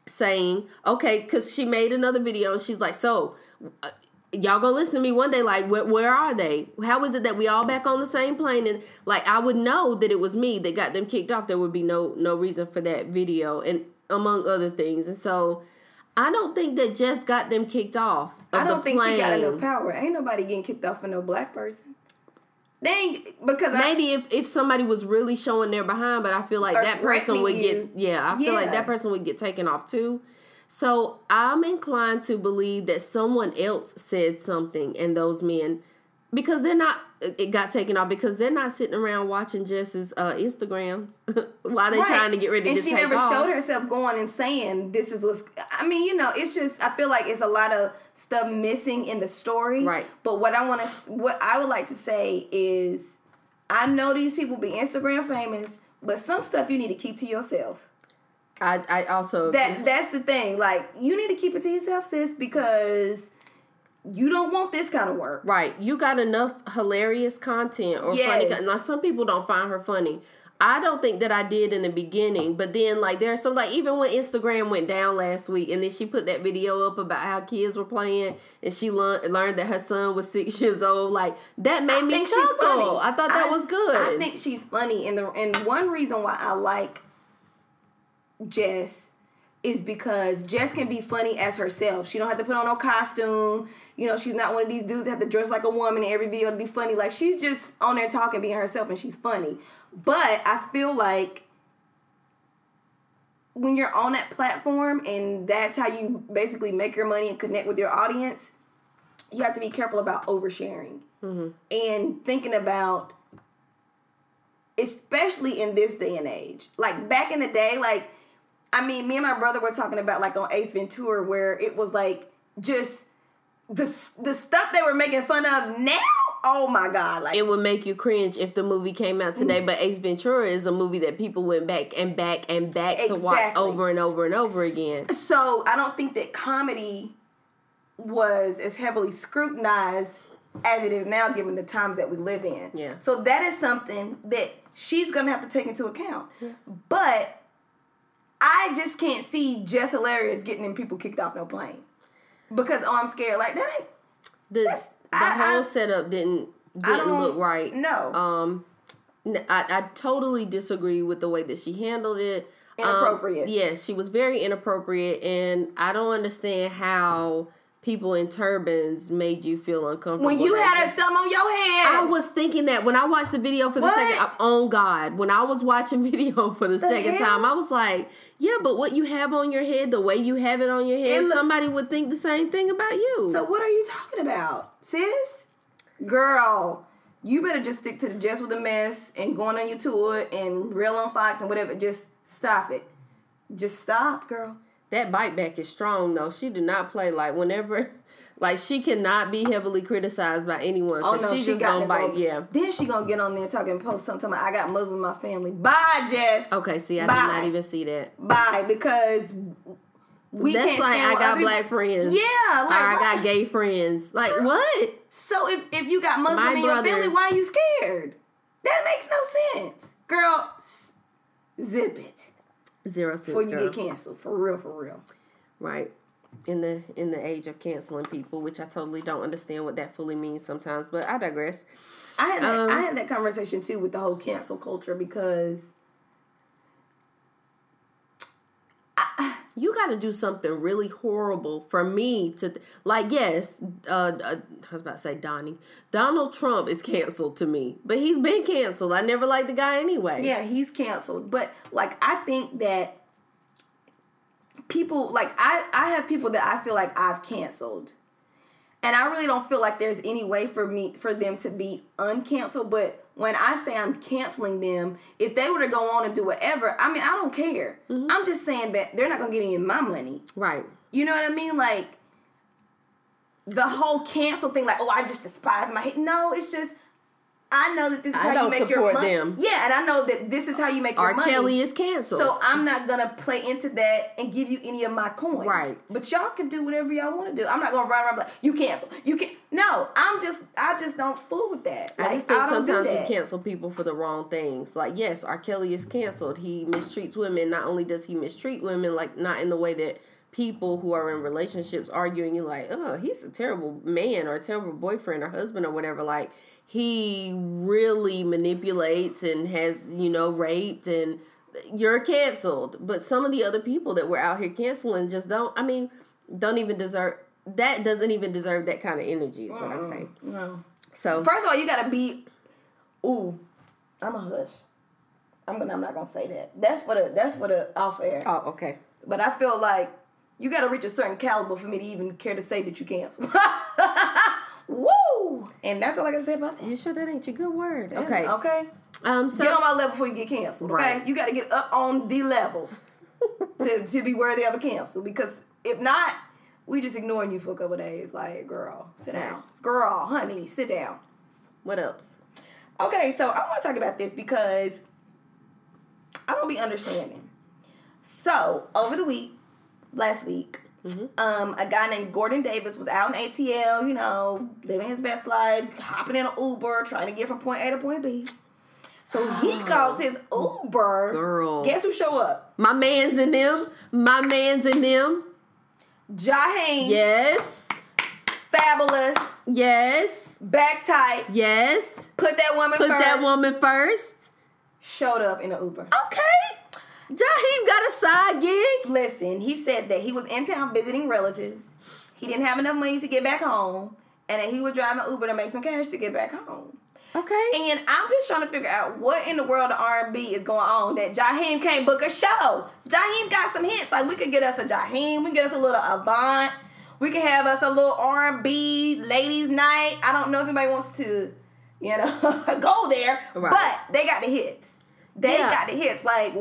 B: saying, okay, because she made another video and she's like, so uh, y'all gonna listen to me one day, like, where, where are they? How is it that we all back on the same plane? And like, I would know that it was me that got them kicked off. There would be no no reason for that video, and among other things. And so, I don't think that Jess got them kicked off. Of
C: I don't think she got
B: plane.
C: enough power. Ain't nobody getting kicked off for no black person. Because I,
B: Maybe if, if somebody was really showing their behind, but I feel like that person would
C: threatening
B: get yeah, I feel like that person would get taken off too. So I'm inclined to believe that someone else said something and those men because they're not it got taken off because they're not sitting around watching Jess's uh, Instagrams while they're
C: Right.
B: trying to get ready
C: and
B: to
C: she never
B: off.
C: showed herself going and saying this is what's i mean you know it's just i feel like it's a lot of stuff missing in the story
B: Right.
C: but what i want to what i would like to say is i know these people be instagram famous but some stuff you need to keep to yourself
B: I I also
C: that that's the thing like you need to keep it to yourself sis because you don't want this kind of work
B: Right. You got enough hilarious content or funny.
C: Yes.
B: Con- now, some people don't find her funny. I don't think that I did in the beginning, but then like there's some like even when Instagram went down last week, and then she put that video up about how kids were playing, and she learned learned that her son was six years old. Like that made
C: I
B: me
C: she's funny.
B: chuckle. I thought that
C: I-
B: was good.
C: I think she's funny, and the and one reason why I like Jess is because Jess can be funny as herself. She don't have to put on no costume. You know, she's not one of these dudes that have to dress like a woman in every video to be funny. Like she's just on there talking, being herself, and she's funny. But I feel like when you're on that platform and that's how you basically make your money and connect with your audience, you have to be careful about oversharing mm-hmm. and thinking about especially in this day and age. Like back in the day, like I mean, me and my brother were talking about like on Ace Ventura where it was like just the the stuff they were making fun of now. Oh my god! Like
B: it would make you cringe if the movie came out today.
C: Mm.
B: But Ace Ventura is a movie that people went back and back and back to watch over and over and over again.
C: so I don't think that comedy was as heavily scrutinized as it is now given the times that we live in.
B: Yeah.
C: So that is something that she's gonna have to take into account. Yeah. But I just can't see Jess Hilarious getting them people kicked off no plane. Because oh I'm scared. Like that ain't
B: The the
C: I-
B: whole
C: I-
B: setup didn't didn't look right.
C: No.
B: Um, I, I totally disagree with the way that she handled it. Um,
C: Inappropriate.
B: yes, she was very inappropriate, and I don't understand how people in turbans made you feel uncomfortable.
C: when you had a thumb on your head.
B: I was thinking that when I watched the video for the
C: What?
B: second. Oh God! When I was watching video for the, second
C: hell?
B: time, I was like, "Yeah, but what you have on your head, the way you have it on your head,
C: look-
B: somebody would think the same thing about you."
C: So what are you talking about, sis? Girl, you better just stick to the Jess with the mess and going on your tour and real on Fox and whatever. Just stop it. Just stop, girl.
B: that bite back is strong though. She did not play like whenever, like she cannot be heavily criticized by anyone.
C: Oh no,
B: she,
C: she,
B: just gonna bite.
C: go.
B: Yeah.
C: Then she gonna get on there talking post something. About, I got Muslim in my family. Bye, Jess.
B: Okay. See, I
C: Bye.
B: did not even see that.
C: Bye, because we
B: That's like I got black friends.
C: Yeah,
B: Or I got gay friends. Like what?
C: So if, if you got Muslim
B: My
C: in your family, why are you scared? That makes no sense. Girl, zip it.
B: Zero sense.
C: Before you
B: girl.
C: get canceled. For real, for real.
B: right in the in the age of canceling people which i totally don't understand what that fully means sometimes but i digress.
C: I had that,
B: Um,
C: I had that conversation too with the whole cancel culture because
B: you got to do something really horrible for me to like yes uh, uh i was about to say donnie. Donald trump is canceled to me but he's been canceled. I never liked the guy anyway.
C: Yeah, he's canceled. But like I think that people like I I have people that I feel like I've canceled. And I really don't feel like there's any way for me for them to be uncanceled, but when I say I'm canceling them, if they were to go on and do whatever, I mean, I don't care. Mm-hmm. I'm just saying that they're not going to get any of my money.
B: right
C: You know what I mean? Like the whole cancel thing, like, oh, I just despise my hate. No, it's just I know that this is
B: I
C: how you make your money.
B: them.
C: Yeah, and I know that this is how you make your
B: r
C: money.
B: kelly is canceled
C: so I'm not gonna play into that and give you any of my coins.
B: Right.
C: But y'all can do whatever y'all want to do. I'm not gonna run around like you cancel. You can no. I'm just I just don't fool with that. Like,
B: I just think
C: don't
B: sometimes we cancel people for the wrong things. Like, yes, R. Kelly is canceled. He mistreats women. Not only does he mistreat women, like not in the way that people who are in relationships arguing you like, oh, he's a terrible man or a terrible boyfriend or husband or whatever. Like, he really manipulates and has, you know, raped and you're canceled. But some of the other people that we're out here canceling just don't I mean, don't even deserve that doesn't even deserve that kind of energy is what I'm saying.
C: No.
B: So
C: First of all, you gotta be. Ooh, I'm a hush. I'm gonna. I'm not gonna say that. That's for the. That's for the off air.
B: Oh, okay.
C: But I feel like you gotta reach a certain caliber for me to even care to say that you cancel. Woo! And that's all I can say about that.
B: You sure that ain't your good word? Okay.
C: Okay.
B: Um. So
C: Get on my level before you get canceled. Okay.
B: Right.
C: You gotta get up on the level to to be worthy of a cancel. Because if not, we just ignoring you for a couple days. Like, girl, sit down. Girl, honey, sit down.
B: what else?
C: Okay, so I want to talk about this because I don't be understanding. So over the week, last week, um, a guy named Gordon Davis was out in ATL, you know, living his best life, hopping in an Uber, trying to get from point A to point B. So he calls his Uber.
B: Girl.
C: Guess who show up?
B: My man's in them. My man's in them.
C: Jaheim.
B: Yes.
C: Fabulous.
B: Yes.
C: Back tight.
B: Yes.
C: Put that woman
B: Put
C: first.
B: that woman first.
C: Showed up in an Uber.
B: Okay. Jaheim got a side gig.
C: Listen, he said that he was in town visiting relatives. He didn't have enough money to get back home, and that he was driving Uber to make some cash to get back home.
B: Okay.
C: And I'm just trying to figure out what in the world of R&B is going on that Jaheim can't book a show. Jaheim got some hits. Like we could get us a Jaheim, we could get us a little Avant, we could have us a little R&B ladies night. I don't know if anybody wants to, you know, go there,
B: Right.
C: but they got the hits. They
B: Yeah.
C: got the hits. Like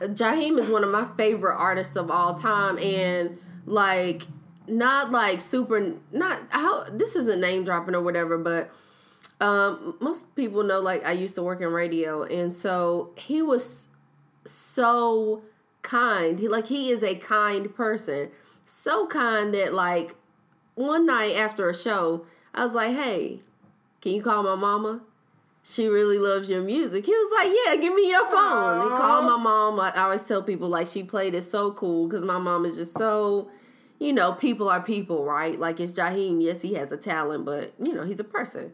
B: Jaheim is one of my favorite artists of all time, and like not like super not how this isn't name dropping or whatever, but um most people know like I used to work in radio, and so he was so kind. He like he is a kind person, so kind that like one night after a show, I was like, hey, can you call my mama? She really loves your music. He was like, yeah, give me your phone. He called my mom. Like I always tell people, like she played it so cool because my mom is just so, you know, people are people, right? Like it's Jaheim. Yes, he has a talent, but you know, he's a person,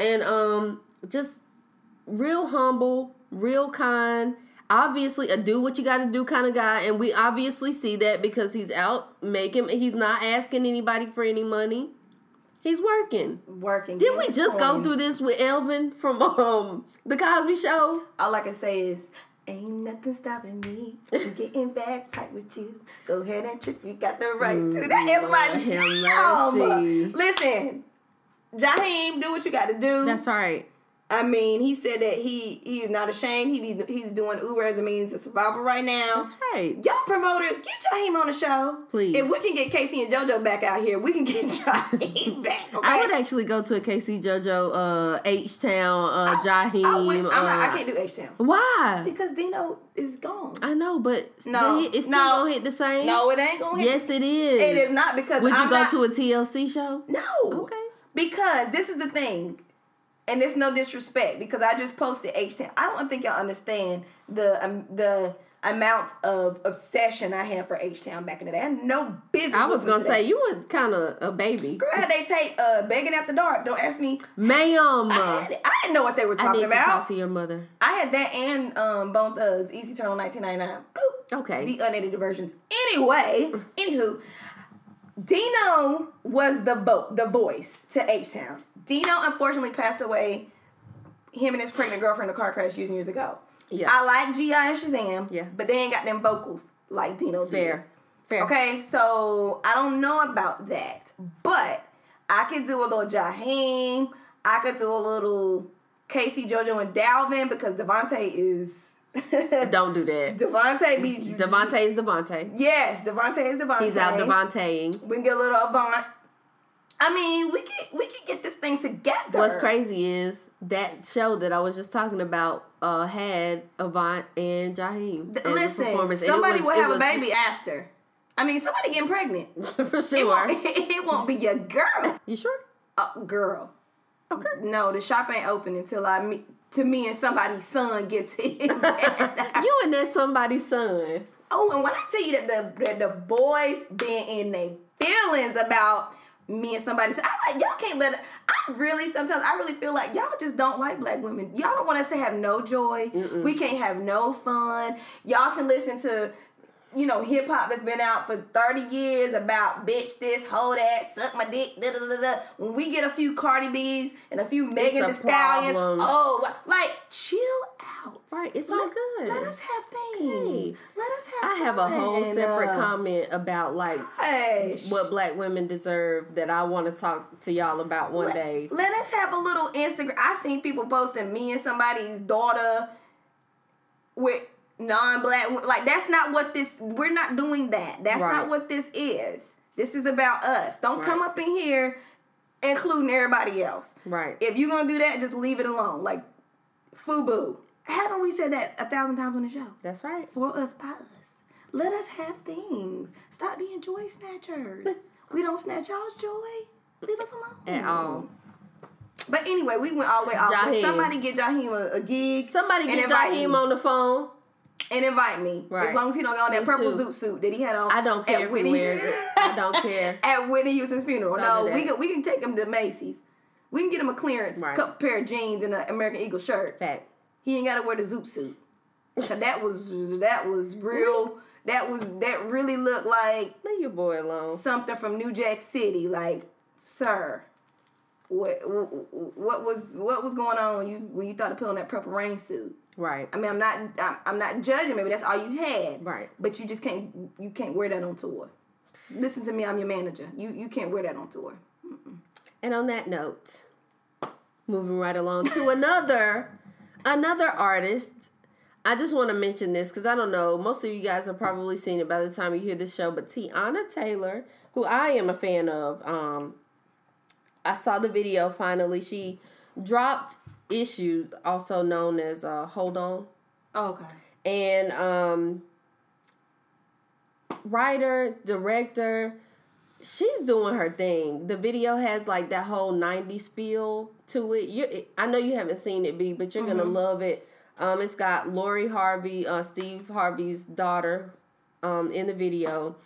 B: and um, just real humble, real kind. Obviously, a do what you got to do kind of guy, and we obviously see that because he's out making. He's not asking anybody for any money. He's working.
C: working.
B: Didn't we
C: getting
B: just go through this with Elvin from um the Cosby Show?
C: All I can say is, ain't nothing stopping me from getting back tight with you. Go ahead and trip, you got the right to. That is my
B: Lord mercy.
C: jam. Listen, Jaheim, do what you got to do.
B: That's right.
C: I mean, he said that he he's not ashamed. He be, he's doing Uber as a means of survival right now.
B: That's right.
C: Y'all promoters, get Jaheim on the show.
B: Please.
C: If we can get K-Ci and JoJo back out here, we can get Jaheim back. Okay?
B: I would actually go to a K-Ci JoJo, uh, H Town, uh, Jaheim.
C: I, would, not, I
B: uh,
C: can't do H Town
B: Why?
C: because Dino is gone.
B: I know, but
C: No,
B: hit- it's still gonna hit the same.
C: No, it ain't gonna hit.
B: Yes, it is.
C: It is not because
B: Would you
C: I'm
B: go
C: not,
B: to a TLC show?
C: no.
B: Okay.
C: Because this is the thing, and it's no disrespect because I just posted H Town. I don't think y'all understand the um, the amount of obsession I had for H Town back in the day. I had no business.
B: I was gonna
C: to
B: say you were kind of a baby,
C: Girl, had they tape uh, begging after dark? Don't ask me.
B: ma'am.
C: I, had. I didn't know what they were talking I
B: need to
C: about.
B: talk to your mother.
C: I had that and um, Bone Thugs, Easy Turn 1999. Boop.
B: Okay.
C: The unedited versions. Anyway, anywho, Dino was the vo- the voice to H Town. Dino unfortunately passed away. Him and his pregnant girlfriend in a car crash years and years ago.
B: Yeah.
C: I like Gi and Shazam.
B: Yeah.
C: But they ain't got them vocals like Dino did.
B: Fair. Fair.
C: Okay, so I don't know about that, but I could do a little Jaheim. I could do a little K-Ci, JoJo, and Dalvin because DeVante is
B: Don't do that.
C: DeVante be
B: DeVante is DeVante.
C: Yes, DeVante is DeVante.
B: He's out Devontaeing.
C: We can get a little Avant. I mean, we can we can get this thing together.
B: What's crazy is that show that I was just talking about uh, had Avant and Jaheim.
C: Th-
B: as a
C: Listen,
B: performance, and it
C: somebody
B: was-
C: will have a baby after. I mean, somebody getting pregnant.
B: for
C: It won't,
B: sure.
C: it won't be your girl.
B: You sure?
C: Uh, girl.
B: Okay.
C: No, the shop ain't open until I meet to me and somebody's son gets it.
B: You and that somebody's son.
C: oh, and when I tell you that the that the boys been in their feelings about me and somebody, said, I like y'all can't let. It, I really sometimes I really feel like y'all just don't like black women. Y'all don't want us to have no joy. We can't have no fun. Y'all can listen to. You know, hip hop has been out for 30 years about bitch this, hold that, suck my dick, da da da da. When we get a few Cardi B's and a few Megan Thee Stallions, oh, like chill out.
B: Right, it's all good.
C: Let us have things.
B: okay.
C: Let us have.
B: I have a whole
C: fun.
B: separate
C: Uh,
B: comment about like
C: Hey,
B: what black women deserve that I want to talk to y'all about one day.
C: Let us have a little Instagram. I seen people posting me and somebody's daughter with non-black. Like that's not what this. We're not doing that. That's
B: Right.
C: not what this is. This is about us. Don't come up in here including everybody else.
B: Right.
C: If you're gonna do that, just leave it alone. Like FUBU. Haven't we said that a thousand times on the show?
B: That's right.
C: for us by us. Let us have things. Stop being joy snatchers. we don't snatch y'all's joy. Leave us alone.
B: At all.
C: But anyway, we went all the way off.
B: Jaheim.
C: Somebody get Jaheim a, a gig.
B: Somebody get Jaheim on the phone.
C: and invite me.
B: Right.
C: As long as he don't go on that
B: Me
C: purple
B: too.
C: zoot suit that he had on.
B: I don't care
C: at Whitney-.
B: I don't care.
C: at Whitney Houston's funeral.
B: Don't
C: no, we can we can take him to Macy's. We can get him a clearance
B: Right.
C: couple pair of jeans and an American Eagle shirt.
B: Fact.
C: He ain't got to wear the zoot suit. 'Cause that was that was real. That was that really looked like
B: Leave your boy alone.
C: something from New Jack City. Like, sir, what what was what was going on when you when you thought of putting that purple rain suit?
B: Right.
C: I mean, I'm not I'm, I'm not judging. Maybe that's all you had.
B: Right.
C: But you just can't you can't wear that on tour. Listen to me. I'm your manager. You you can't wear that on tour.
B: And on that note, moving right along to another another artist. I just want to mention this because I don't know. Most of you guys have probably seen it by the time you hear this show. But Teyana Taylor, who I am a fan of, um, I saw the video finally. She dropped issues, also known as uh, "Hold On."
C: Okay.
B: and um writer director she's doing her thing the video has like that whole 90s feel to it you i know you haven't seen it b but you're gonna love it um it's got lori harvey uh steve harvey's daughter um in the video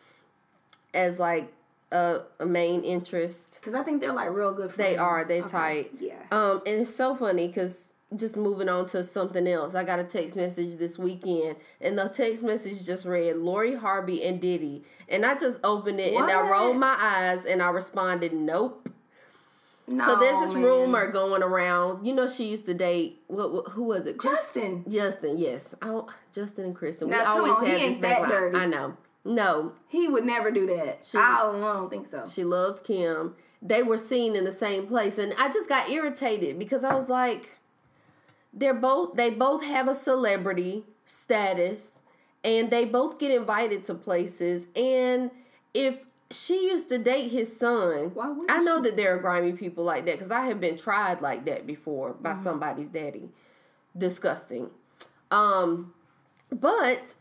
B: as like a, a main interest
C: Because I think they're like real good friends.
B: they are. They
C: Okay.
B: tight.
C: Yeah.
B: Um, and it's so funny because just moving on to something else. I got a text message this weekend, and the text message just read Lori Harvey and Diddy, and I just opened it and I rolled my eyes and I responded, "Nope."
C: No,
B: so there's this
C: man.
B: rumor going around. You know, she used to date what? what who was it?
C: Justin.
B: Justin. Yes, I Justin and Kristen.
C: Now,
B: we always
C: on,
B: had this
C: dirty.
B: I know. No,
C: He would never do that. I, don't, I don't think so.
B: she loved Kim. They were seen in the same place, and I just got irritated because I was like, they're both they both have a celebrity status, and they both get invited to places. And if she used to date his son,
C: Why wouldn't
B: I know
C: she?
B: that there are grimy people like that because I have been tried like that before by
C: Mm-hmm.
B: somebody's daddy. Disgusting. Um, but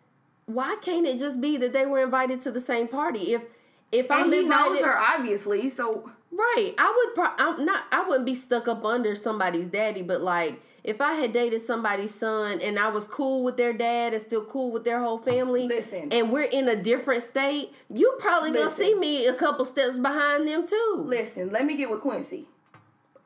B: why can't it just be that they were invited to the same party? If if I'm
C: and he
B: invited,
C: knows her obviously, so
B: right? I would. Pro- I'm not. I wouldn't be stuck up under somebody's daddy, but like. If I had dated somebody's son and I was cool with their dad and still cool with their whole family,
C: Listen.
B: and we're in a different state, you probably gonna see me a couple steps behind them too.
C: listen, let me get with Quincy.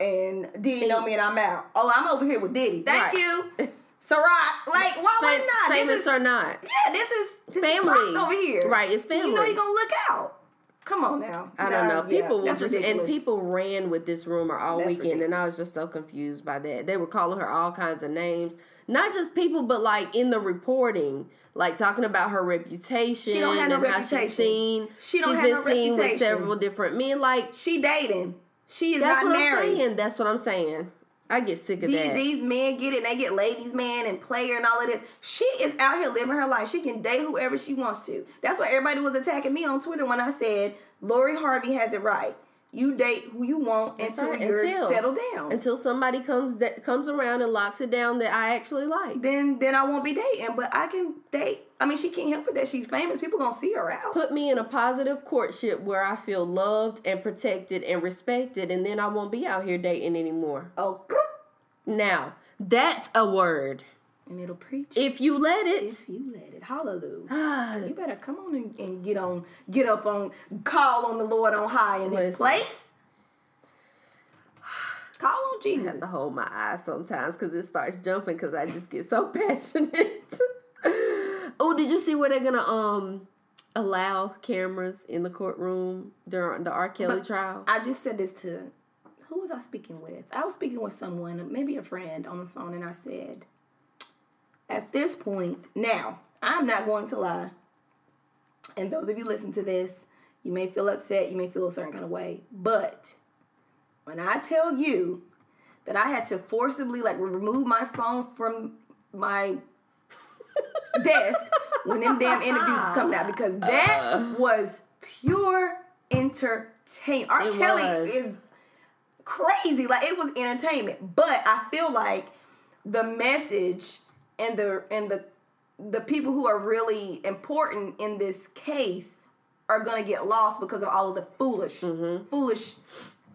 C: And Diddy know me and I'm out. Oh, I'm over here with Diddy. Thank
B: Right.
C: you. Sarat. Like, why
B: Fam-
C: would not?
B: famous
C: this is,
B: or not,
C: yeah, this is this
B: Family.
C: Is over here.
B: Right, it's family.
C: You know he gonna look out. Come on now.
B: I don't
C: Nah,
B: know.
C: yeah,
B: People were
C: that's
B: just and people ran with this rumor all
C: That's
B: weekend, and I was just so confused by that. They were calling her all kinds of names, not just people, but like in the reporting, like talking about her reputation
C: She don't have no
B: and how
C: reputation.
B: she's seen.
C: She don't
B: she's
C: have
B: been
C: no
B: seen with several different men. Like
C: she dating. She is
B: that's
C: not
B: what
C: married.
B: I'm saying. That's what I'm saying. I get sick of
C: These,
B: that.
C: these men get it and they get ladies man and player and all of this. She is out here living her life. She can date whoever she wants to. That's why everybody was attacking me on Twitter when I said Lori Harvey has it right. You date who you want
B: That's
C: until
B: right,
C: you're
B: until-
C: settled down.
B: Until somebody comes that comes around and locks it down that I actually like.
C: then then I won't be dating. But I can date. I mean, she can't help it that she's famous. People gonna see her out.
B: put me in a positive courtship where I feel loved and protected and respected, and then I won't be out here dating anymore.
C: Oh,
B: Now, that's a word.
C: And it'll preach
B: If you let it,
C: if you let it. Hallelujah.
B: ah,
C: You better come on and, and get on, get up on, call on the Lord on high in this place. Call on
B: I
C: Jesus.
B: have to hold my eyes sometimes because it starts jumping because I just get so passionate. oh, did you see where they're gonna um allow cameras in the courtroom during the R. Kelly
C: But-
B: trial?
C: I just said this to who was I speaking with? I was speaking with someone, maybe a friend on the phone, and I said, at this point, now I'm not going to lie. And those of you listen to this, you may feel upset, you may feel a certain kind of way, but when I tell you that I had to forcibly like remove my phone from my desk when them damn interviews was coming out because uh. that was pure entertainment. R. Kelly
B: was.
C: is crazy. Like it was entertainment. But I feel like the message and the and the the people who are really important in this case are gonna get lost because of all of the foolish,
B: Mm-hmm.
C: foolish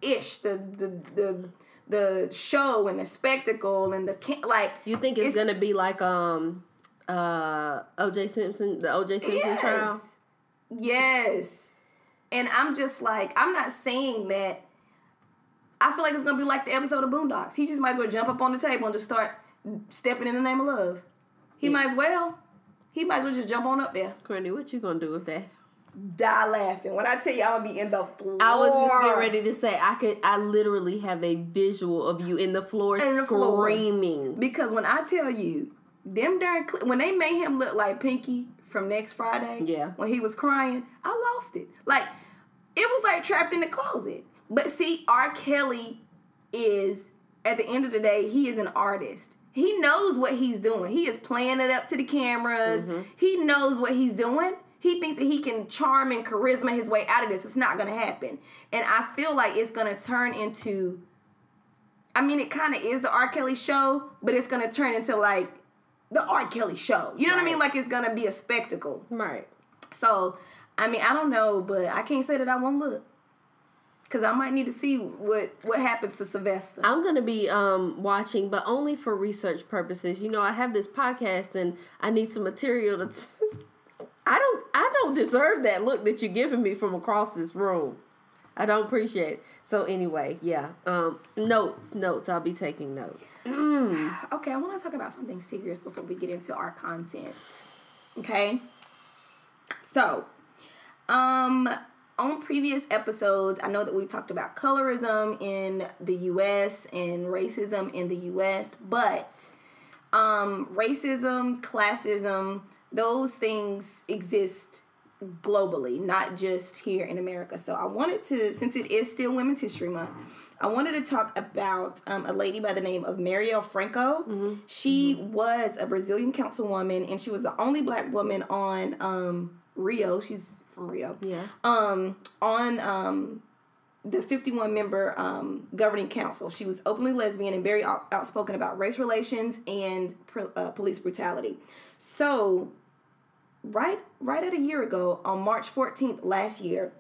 C: ish, the the the the show and the spectacle and the like.
B: You think it's,
C: It's-
B: gonna be like um uh OJ Simpson, the OJ Simpson trial?
C: Yes. And I'm just like, I'm not saying that. I feel like it's gonna be like the episode of Boondocks. He just might as well jump up on the table and just start stepping in the name of love. He might as well. He might as well just jump on up there,
B: Courtney, what you gonna do with that?
C: die laughing. When I tell you, I'm gonna be in the floor.
B: I was just getting ready to say I could I literally have a visual of you in the floor
C: In the floor.
B: screaming.
C: because when I tell you, them darn when they made him look like Pinky from next Friday,
B: Yeah.
C: when he was crying, I lost it. Like it was like trapped in the closet. But see, R. Kelly is at the end of the day, he is an artist. He knows what he's doing. He is playing it up to the cameras. Mm-hmm. He knows what he's doing. He thinks that he can charm and charisma his way out of this. It's not going to happen. And I feel like it's going to turn into I mean, it kind of is the R. Kelly show, but it's gonna turn into like the R. Kelly show. You know what I mean? Like it's gonna be a spectacle.
B: Right.
C: So, I mean, I don't know, but I can't say that I won't look, cause I might need to see what what happens to Sylvester.
B: I'm gonna be um watching, but only for research purposes. You know, I have this podcast and I need some material to. T- I don't. I don't deserve that look that you're giving me from across this room. I don't appreciate it. So anyway, yeah. Um, notes, notes. I'll be taking notes.
C: Okay, I want to talk about something serious before we get into our content. Okay. So, um, on previous episodes, I know that we've talked about colorism in the U.S. and racism in the U.S., but um, racism, classism, those things exist globally, not just here in America. So I wanted to, since it is still Women's History Month, I wanted to talk about um, a lady by the name of Marielle Franco. She was a Brazilian councilwoman, and she was the only black woman on um, Rio. She's from Rio.
B: Yeah.
C: Um, on um, the 51 member um, governing council. She was openly lesbian and very out- outspoken about race relations and pr- uh, police brutality. So, right right at a year ago, on March 14th last year,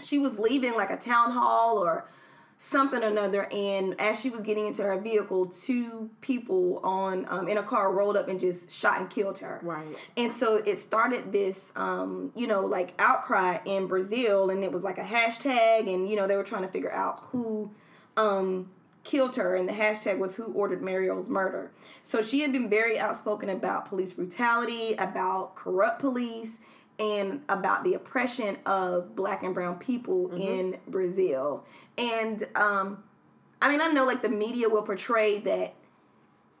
C: she was leaving like a town hall or something or another and as she was getting into her vehicle two people on um, in a car rolled up and just shot and killed her
B: Right.
C: and so it started this um, you know like outcry in brazil and it was like a hashtag and you know they were trying to figure out who um, killed her and the hashtag was who ordered mariel's murder so she had been very outspoken about police brutality about corrupt police and about the oppression of black and brown people in brazil. And um, i mean i know like the media will portray that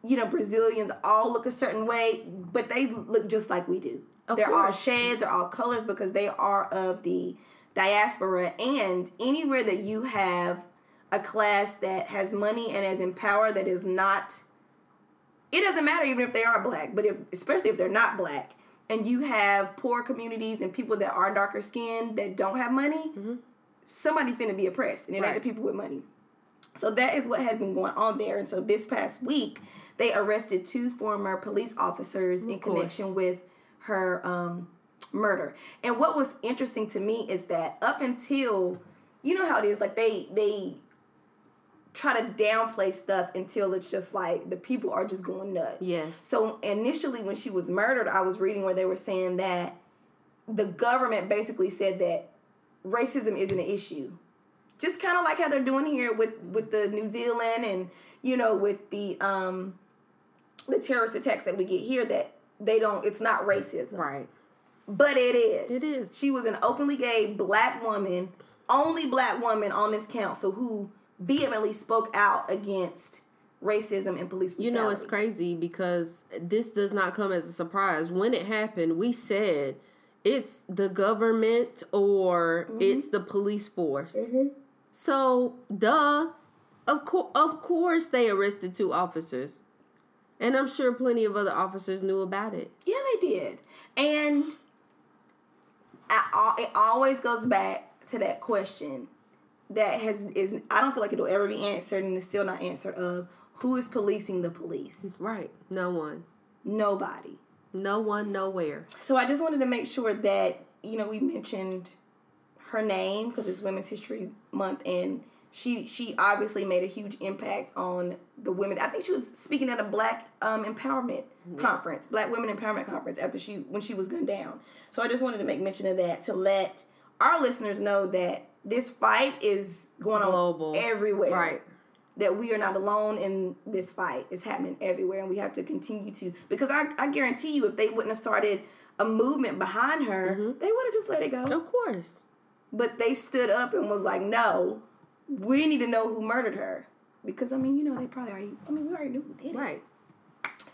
C: you know brazilians all look a certain way but they look just like we do.
B: Of
C: they're all shades they're all colors because they are of the diaspora. And anywhere that you have a class that has money and is in power that is not it doesn't matter even if they are black but if especially if they're not black and you have poor communities and people that are darker skinned that don't have money somebody finna be oppressed and it ain't the people with money so that is what had been going on there. And so this past week, they arrested two former police officers in connection with her um, murder. And what was interesting to me is that up until you know how it is, like they they try to downplay stuff until it's just like the people are just going nuts.
B: Yes.
C: So initially, when she was murdered, I was reading where they were saying that the government basically said that racism isn't an issue just kind of like how they're doing here with with the New Zealand and you know with the um the terrorist attacks that we get here that they don't it's not racism
B: Right.
C: but it is
B: It is.
C: she was an openly gay black woman only black woman on this council who vehemently spoke out against racism and police brutality.
B: You know, it's crazy because this does not come as a surprise. When it happened, we said it's the government or mm-hmm. it's the police force. Mm-hmm. So, duh. Of course, of course, they arrested two officers, and I'm sure plenty of other officers knew about it.
C: Yeah, they did. And I, it always goes back to that question that has is I don't feel like it'll ever be answered and it's still not answered of who is policing the police?
B: Right? No one,
C: Nobody.
B: no one, nowhere.
C: So I just wanted to make sure that you know we mentioned her name because it's Women's History Month and she she obviously made a huge impact on the women. I think she was speaking at a Black um, empowerment conference, Black Women Empowerment Conference, after she when she was gunned down. So I just wanted to make mention of that to let our listeners know that this fight is going
B: Global.
C: on everywhere.
B: Right.
C: That we are not alone in this fight. It's happening everywhere, and we have to continue to. Because I, I guarantee you, if they wouldn't have started a movement behind her,
B: Mm-hmm.
C: they would have just let it go.
B: Of course.
C: But they stood up and was like, "No, we need to know who murdered her." Because I mean, you know, they probably already. I mean, we already knew who did it.
B: Right.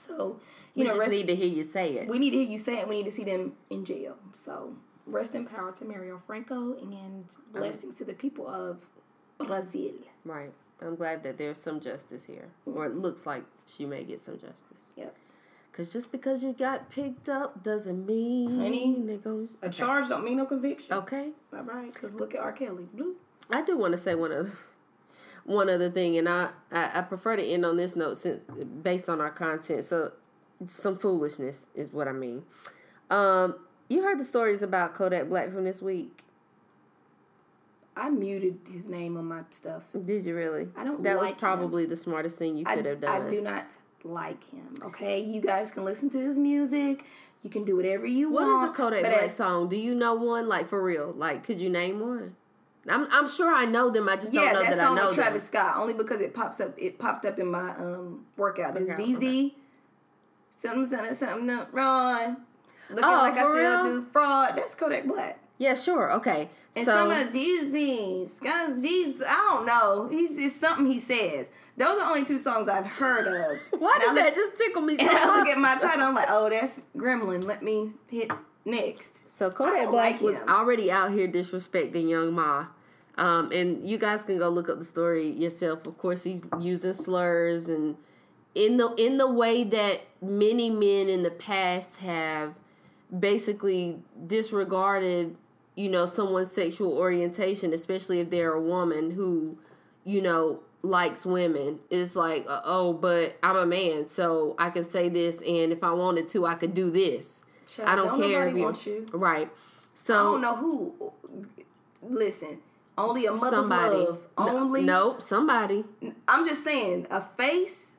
C: So
B: We
C: you know,
B: just
C: rest,
B: need to hear you say it.
C: we need to hear you say it. We need to see them in jail. So rest in power to Marielle Franco and blessings to the people of Brazil.
B: right. I'm glad that there's some justice here, or it looks like she may get some justice.
C: Yep.
B: Cause just because you got picked up doesn't mean
C: Honey,
B: going.
C: A charge don't mean no conviction.
B: Okay.
C: All right, because look at R. Kelly. Blue.
B: I do want to say one other one other thing, and I, I I prefer to end on this note since based on our content. So some foolishness is what I mean. Um, you heard the stories about Kodak Black from this week.
C: I muted his name on my stuff.
B: Did you really?
C: I don't
B: That was
C: like him.
B: probably the smartest thing you
C: I,
B: could have done.
C: I do not like him. Okay, you guys can listen to his music. You can do whatever you
B: What
C: want.
B: What is a Kodak Black
C: as-
B: song? Do you know one? Like for real? Like could you name one? I'm I'm sure I know them. I just
C: Yeah,
B: don't know
C: that
B: that, I
C: song
B: know
C: with Travis
B: them.
C: Scott. Only because it pops up. It popped up in my um workout. It's
B: Okay,
C: ZEZE.
B: okay.
C: Something, something, something to run. Looking
B: Oh,
C: like I still
B: real?
C: do fraud. That's Kodak Black.
B: Yeah, sure. Okay.
C: And
B: so
C: some of Jesus beams, guys, Jesus, I don't know. He's it's something he says. Those are only two songs I've heard of.
B: why did that just tickle me so
C: And I look at my title, I'm like, oh, that's Gremlin. Let me hit next.
B: So Kodak Black
C: like
B: was already out here disrespecting Young M.A. Um, and you guys can go look up the story yourself. Of course, he's using slurs and in the in the way that many men in the past have basically disregarded, you know, someone's sexual orientation, especially if they're a woman who, you know, likes women. It's like, uh, oh, but I'm a man, so I can say this, and if I wanted to, I could do this.
C: Child,
B: I don't,
C: don't
B: care if you,
C: want you.
B: right. So
C: I don't know who. Listen, only a mother's
B: somebody.
C: love. Only.
B: nope, somebody.
C: I'm just saying, a face.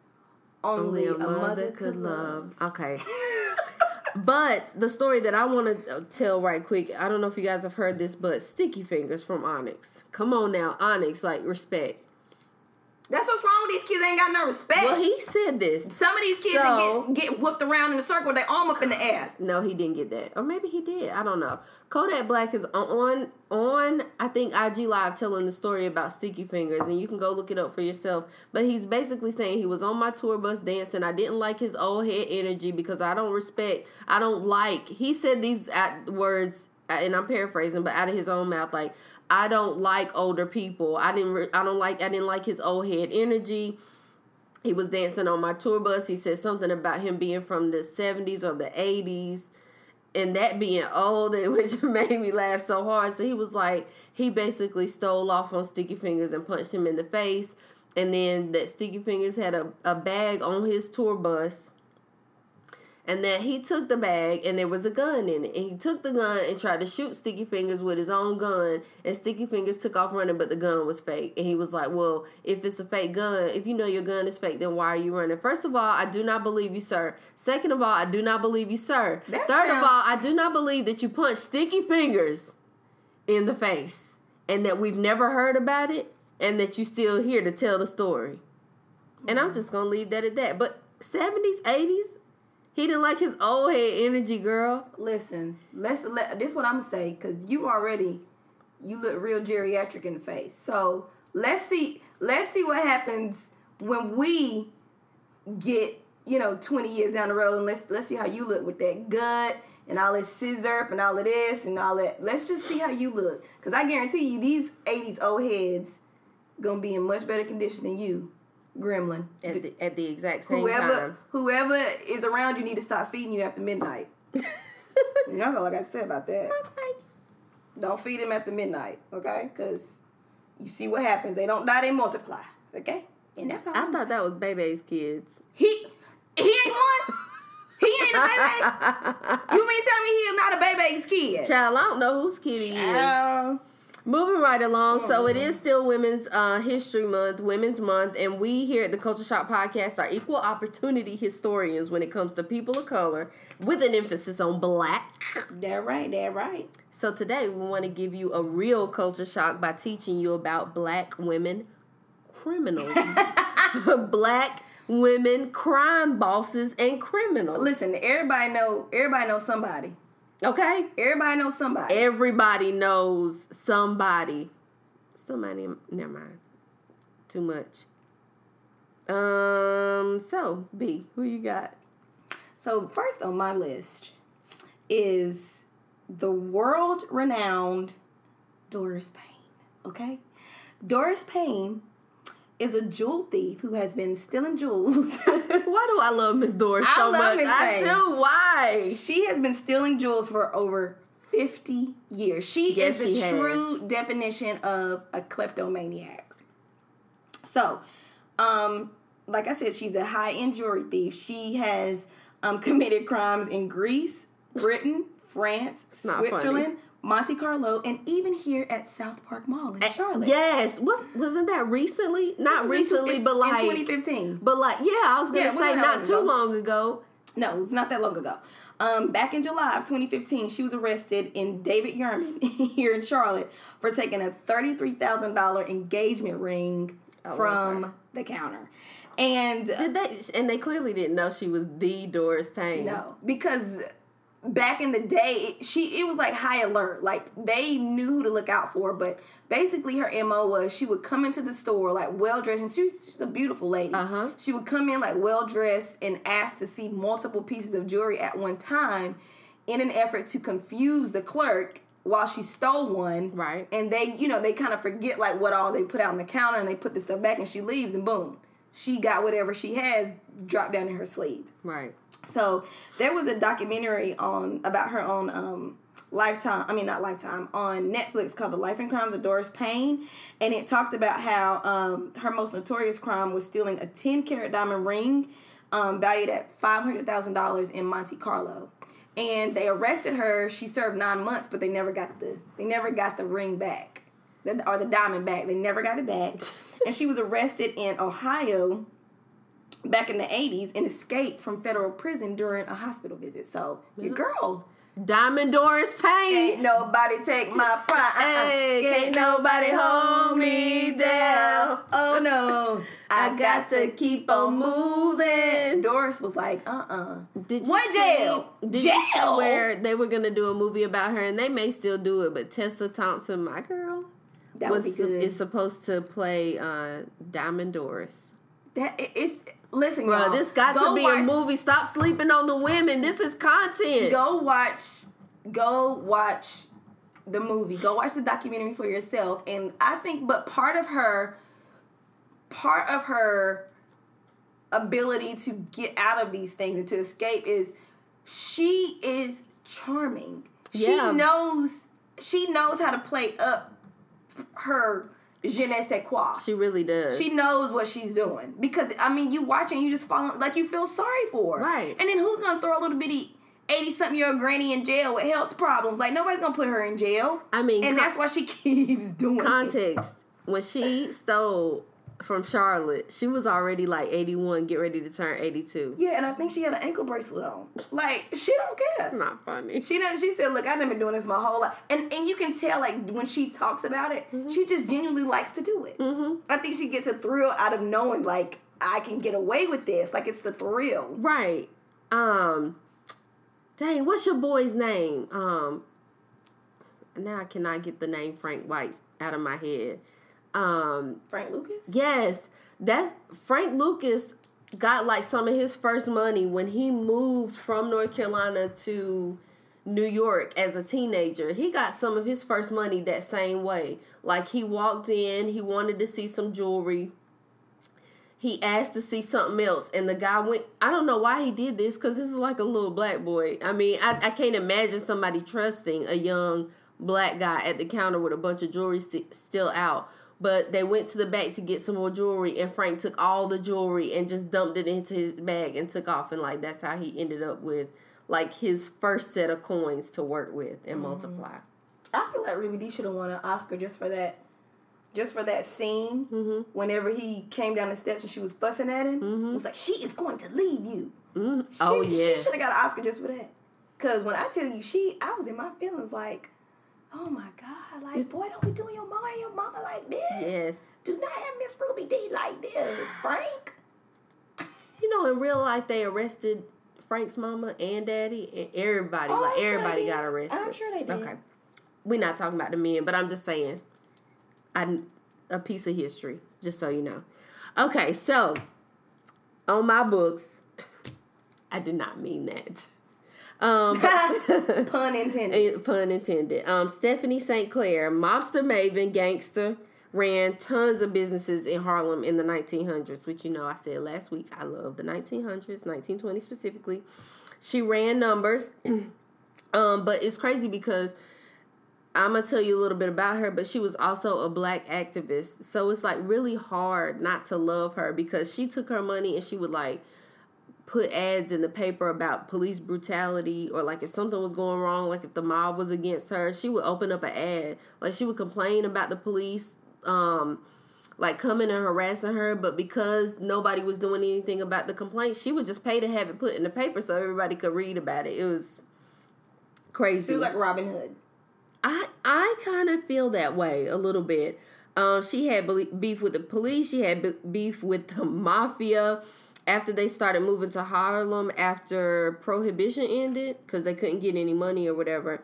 C: Only, a, mother, could love.
B: Okay. but the story that I want to uh, tell right quick, I don't know if you guys have heard this, but Sticky Fingaz from Onyx. Come on now, Onyx, like respect.
C: That's what's wrong with these kids. They ain't got no respect.
B: Well, he said this.
C: Some of these kids
B: So-
C: get, get whooped around in a circle with their arm up in the air.
B: No, he didn't get that, or maybe he did. I don't know. Kodak Black is on on I think IG Live telling the story about Sticky Fingaz, and you can go look it up for yourself. But he's basically saying he was on my tour bus dancing. I didn't like his old head energy because I don't respect. I don't like. He said these at words, and I'm paraphrasing, but out of his own mouth, like I don't like older people. I didn't. Re- I don't like. I didn't like his old head energy he was dancing on my tour bus. He said something about him being from the 70s or the 80s and that being old, which made me laugh so hard. So he was like, he basically stole off on Sticky Fingaz and punched him in the face. And then that Sticky Fingaz had a, a bag on his tour bus. And that he took the bag and there was a gun in it. And he took the gun and tried to shoot Sticky Fingaz with his own gun. And Sticky Fingaz took off running, but the gun was fake. And he was like, Well, if it's a fake gun, if you know your gun is fake, then why are you running? First of all, I do not believe you, sir. Second of all, I do not believe you, sir.
C: That
B: Third of all, I do not believe that you punched Sticky Fingaz in the face. And that we've never heard about it. And that you're still here to tell the story. And I'm mm. just gonna leave that at that. But 70s, 80s, he didn't like his old head energy, girl.
C: Listen, let's let this is what I'm gonna say because you already you look real geriatric in the face. So let's see let's see what happens when we get you know 20 years down the road and let's let's see how you look with that gut and all this scissor and all of this and all that. Let's just see how you look because I guarantee you these 80s old heads gonna be in much better condition than you, Gremlin.
B: At the, at the exact same
C: whoever
B: time.
C: whoever is around you need to stop feeding you after midnight. That's all I got to say about that. Don't feed him after midnight, okay? Because you see what happens. They don't die, they multiply, okay? And that's all.
B: I
C: I'm
B: thought that was Bebe's kids.
C: he he ain't one. He ain't a baby. you mean tell me he's not a baby's kid?
B: Child, I don't know whose kid he is. Moving right along, so it is still Women's uh, History Month, Women's Month, and we here at the Culture Shock Podcast are equal opportunity historians when it comes to people of color, with an emphasis on black.
C: That right, that right.
B: So today we want to give you a real culture shock by teaching you about black women criminals, black women crime bosses and criminals.
C: Listen, everybody know everybody knows somebody.
B: Okay,
C: Everybody knows somebody.
B: everybody knows somebody. Somebody, never mind. Too much. Um. So B, who you got?
C: So first on my list is the world renowned Doris Payne. Okay? Doris Payne is a jewel thief who has been stealing jewels.
B: Why do I love Miss Doris so much?
C: Miss
B: I do. Why?
C: she has been stealing jewels for over 50 years. She
B: Yes,
C: is the
B: she has.
C: true definition of a kleptomaniac. So, um, like I said, she's a high end jewelry thief. She has um, committed crimes in Greece, Britain, France, Switzerland, Monte Carlo, and even here at South Park Mall in Charlotte.
B: Yes. Was wasn't that recently? Not
C: This was in tw-
B: recently,
C: in-
B: but like
C: in 2015.
B: But like, yeah, I was gonna
C: Yeah,
B: say not
C: long
B: too
C: ago.
B: long ago.
C: No, it's not that long ago. Um, back in July of 2015, she was arrested in David Yurman here in Charlotte for taking a $33,000 engagement ring
B: Oh,
C: from
B: okay.
C: the counter. And
B: Did they? And they clearly didn't know she was the Doris Payne.
C: no, because back in the day, it, she it was like high alert. Like they knew who to look out for. But basically, her mo was she would come into the store like well dressed, and she was just a beautiful lady.
B: Uh-huh.
C: She would come in like well dressed and ask to see multiple pieces of jewelry at one time, in an effort to confuse the clerk while she stole one.
B: Right.
C: And they, you know, they kind of forget like what all they put out on the counter, and they put the stuff back, and she leaves, and boom. She got whatever she has dropped down in her sleeve.
B: Right.
C: So there was a documentary on about her on um Lifetime, I mean not Lifetime, on Netflix called The Life and Crimes of Doris Payne, and it talked about how um her most notorious crime was stealing a 10 carat diamond ring um valued at $500,000 in Monte Carlo. And they arrested her. She served 9 months, but they never got the they never got the ring back. Or the diamond back. They never got it back. and she was arrested in Ohio back in the 80s and escaped from federal prison during a hospital visit. So, your girl.
B: Diamond Doris Payne.
C: Ain't nobody take my pride. Uh-uh.
B: Hey, can't nobody hold me down.
C: Oh no.
B: I got to keep on moving.
C: Doris was like, uh uh
B: Did you
C: What jail?
B: Did you
C: Jail?
B: where they were gonna do a movie about her, and they may still do it, but Tessa Thompson, my girl,
C: That would
B: was
C: be good.
B: is supposed to play uh, Diamond Doris.
C: that it's listen,
B: Bro,
C: y'all.
B: this got
C: go
B: to be
C: watch,
B: a movie. Stop sleeping on the women. This is content.
C: Go watch go watch the movie. Go watch the documentary for yourself. And I think but part of her part of her ability to get out of these things and to escape is she is charming.
B: Yeah.
C: She knows she knows how to play up her je ne sais quoi.
B: She really does.
C: She knows what she's doing because I mean, you watch and you just fall like you feel sorry for her.
B: Right.
C: And then who's gonna throw a little bitty eighty something year old granny in jail with health problems? Like nobody's gonna put her in jail.
B: I mean,
C: and
B: con-
C: that's why she keeps doing it.
B: context. When she stole from Charlotte, she was already like 81, get ready to turn 82.
C: Yeah, and I think she had an ankle bracelet on. Like she don't care.
B: It's Not funny.
C: She does. She said, "Look, I've been doing this my whole life," and and you can tell like when she talks about it,
B: Mm-hmm.
C: she just genuinely likes to do it. I think she gets a thrill out of knowing like I can get away with this. Like it's the thrill.
B: Right. Um dang, what's your boy's name? Um now I cannot get the name Frank White out of my head. Um
C: Frank Lucas.
B: yes, that's Frank Lucas got like some of his first money when he moved from North Carolina to New York as a teenager. He got some of his first money that same way. Like he walked in, he wanted to see some jewelry he asked to see something else and the guy went i don't know why he did this because this is like a little black boy i mean I, I can't imagine somebody trusting a young black guy at the counter with a bunch of jewelry st- still out but they went to the back to get some more jewelry and frank took all the jewelry and just dumped it into his bag and took off and like that's how he ended up with like his first set of coins to work with and multiply
C: I feel like Ruby Dee should have won an Oscar just for that, just for that scene.
B: Mm-hmm.
C: Whenever he came down the steps and she was fussing at him,
B: Mm-hmm.
C: it was like she is going to leave you.
B: Mhm.
C: She,
B: Oh
C: she should have got an Oscar just for that. Cause when I tell you, she, I was in my feelings like, oh my god, like boy, don't be doing your mama and your mama like this.
B: Yes.
C: Do not have Miss Ruby Dee like this, Frank.
B: You know, in real life, they arrested Frank's mama and daddy, and everybody,
C: Oh,
B: like
C: I'm
B: everybody
C: they
B: got arrested.
C: I'm sure they did.
B: Okay, we're not talking about the men, but I'm just saying, I a piece of history, just so you know. Okay, so on my books, I did not mean that. Um, but-
C: Pun intended.
B: Eh, pun intended. Um, Stephanie St. Clair, mobster maven, gangster, ran tons of businesses in Harlem in the 1900s, which you know I said last week. I love the 1900s, 1920 specifically. She ran numbers, um, but it's crazy because I'm gonna tell you a little bit about her, but she was also a black activist. So it's like really hard not to love her because she took her money and she would like put ads in the paper about police brutality or like if something was going wrong, like if the mob was against her, she would open up an ad. Like she would complain about the police um like coming and harassing her, but because nobody was doing anything about the complaint, she would just pay to have it put in the paper so everybody could read about it. It was crazy.
C: She was like Robin Hood.
B: I I kind of feel that way a little bit. Um, she had beef with the police. She had beef with the mafia after they started moving to Harlem after prohibition ended because they couldn't get any money or whatever.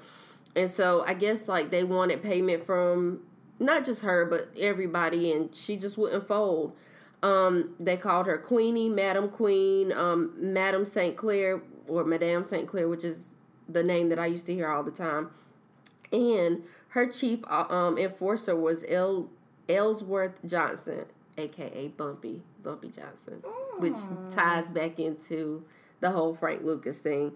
B: And so I guess like they wanted payment from not just her but everybody, and she just wouldn't fold. Um, they called her Queenie, Madam Queen, um, Madam Saint Clair or Madame Saint Clair, which is the name that I used to hear all the time and her chief uh, um, enforcer was El Ellsworth Johnson, aka Bumpy Bumpy Johnson, which ties back into the whole Frank Lucas thing.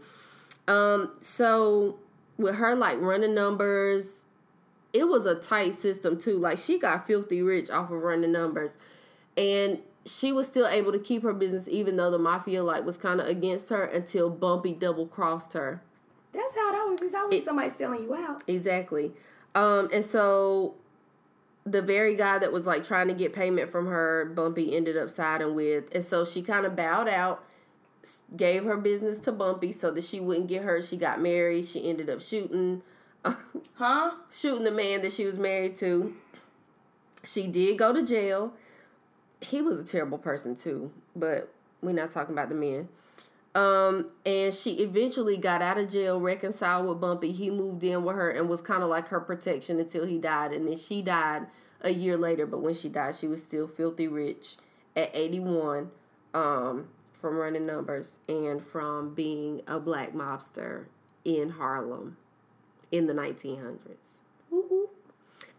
B: Um, so with her like running numbers, it was a tight system too. Like she got filthy rich off of running numbers, and she was still able to keep her business even though the mafia like was kind of against her until Bumpy double crossed her.
C: That's how it always is. Always somebody selling you out.
B: Exactly. Um, and so the very guy that was like trying to get payment from her, Bumpy ended up siding with. And so she kind of bowed out, gave her business to Bumpy so that she wouldn't get hurt. She got married. She ended up shooting
C: Huh?
B: shooting the man that she was married to. She did go to jail. He was a terrible person too, but we're not talking about the men. Um, and she eventually got out of jail, reconciled with Bumpy. He moved in with her and was kind of like her protection until he died. And then she died a year later, but when she died, she was still filthy rich at 81 um, from running numbers and from being a black mobster in Harlem in the 1900s.
C: Woo woo.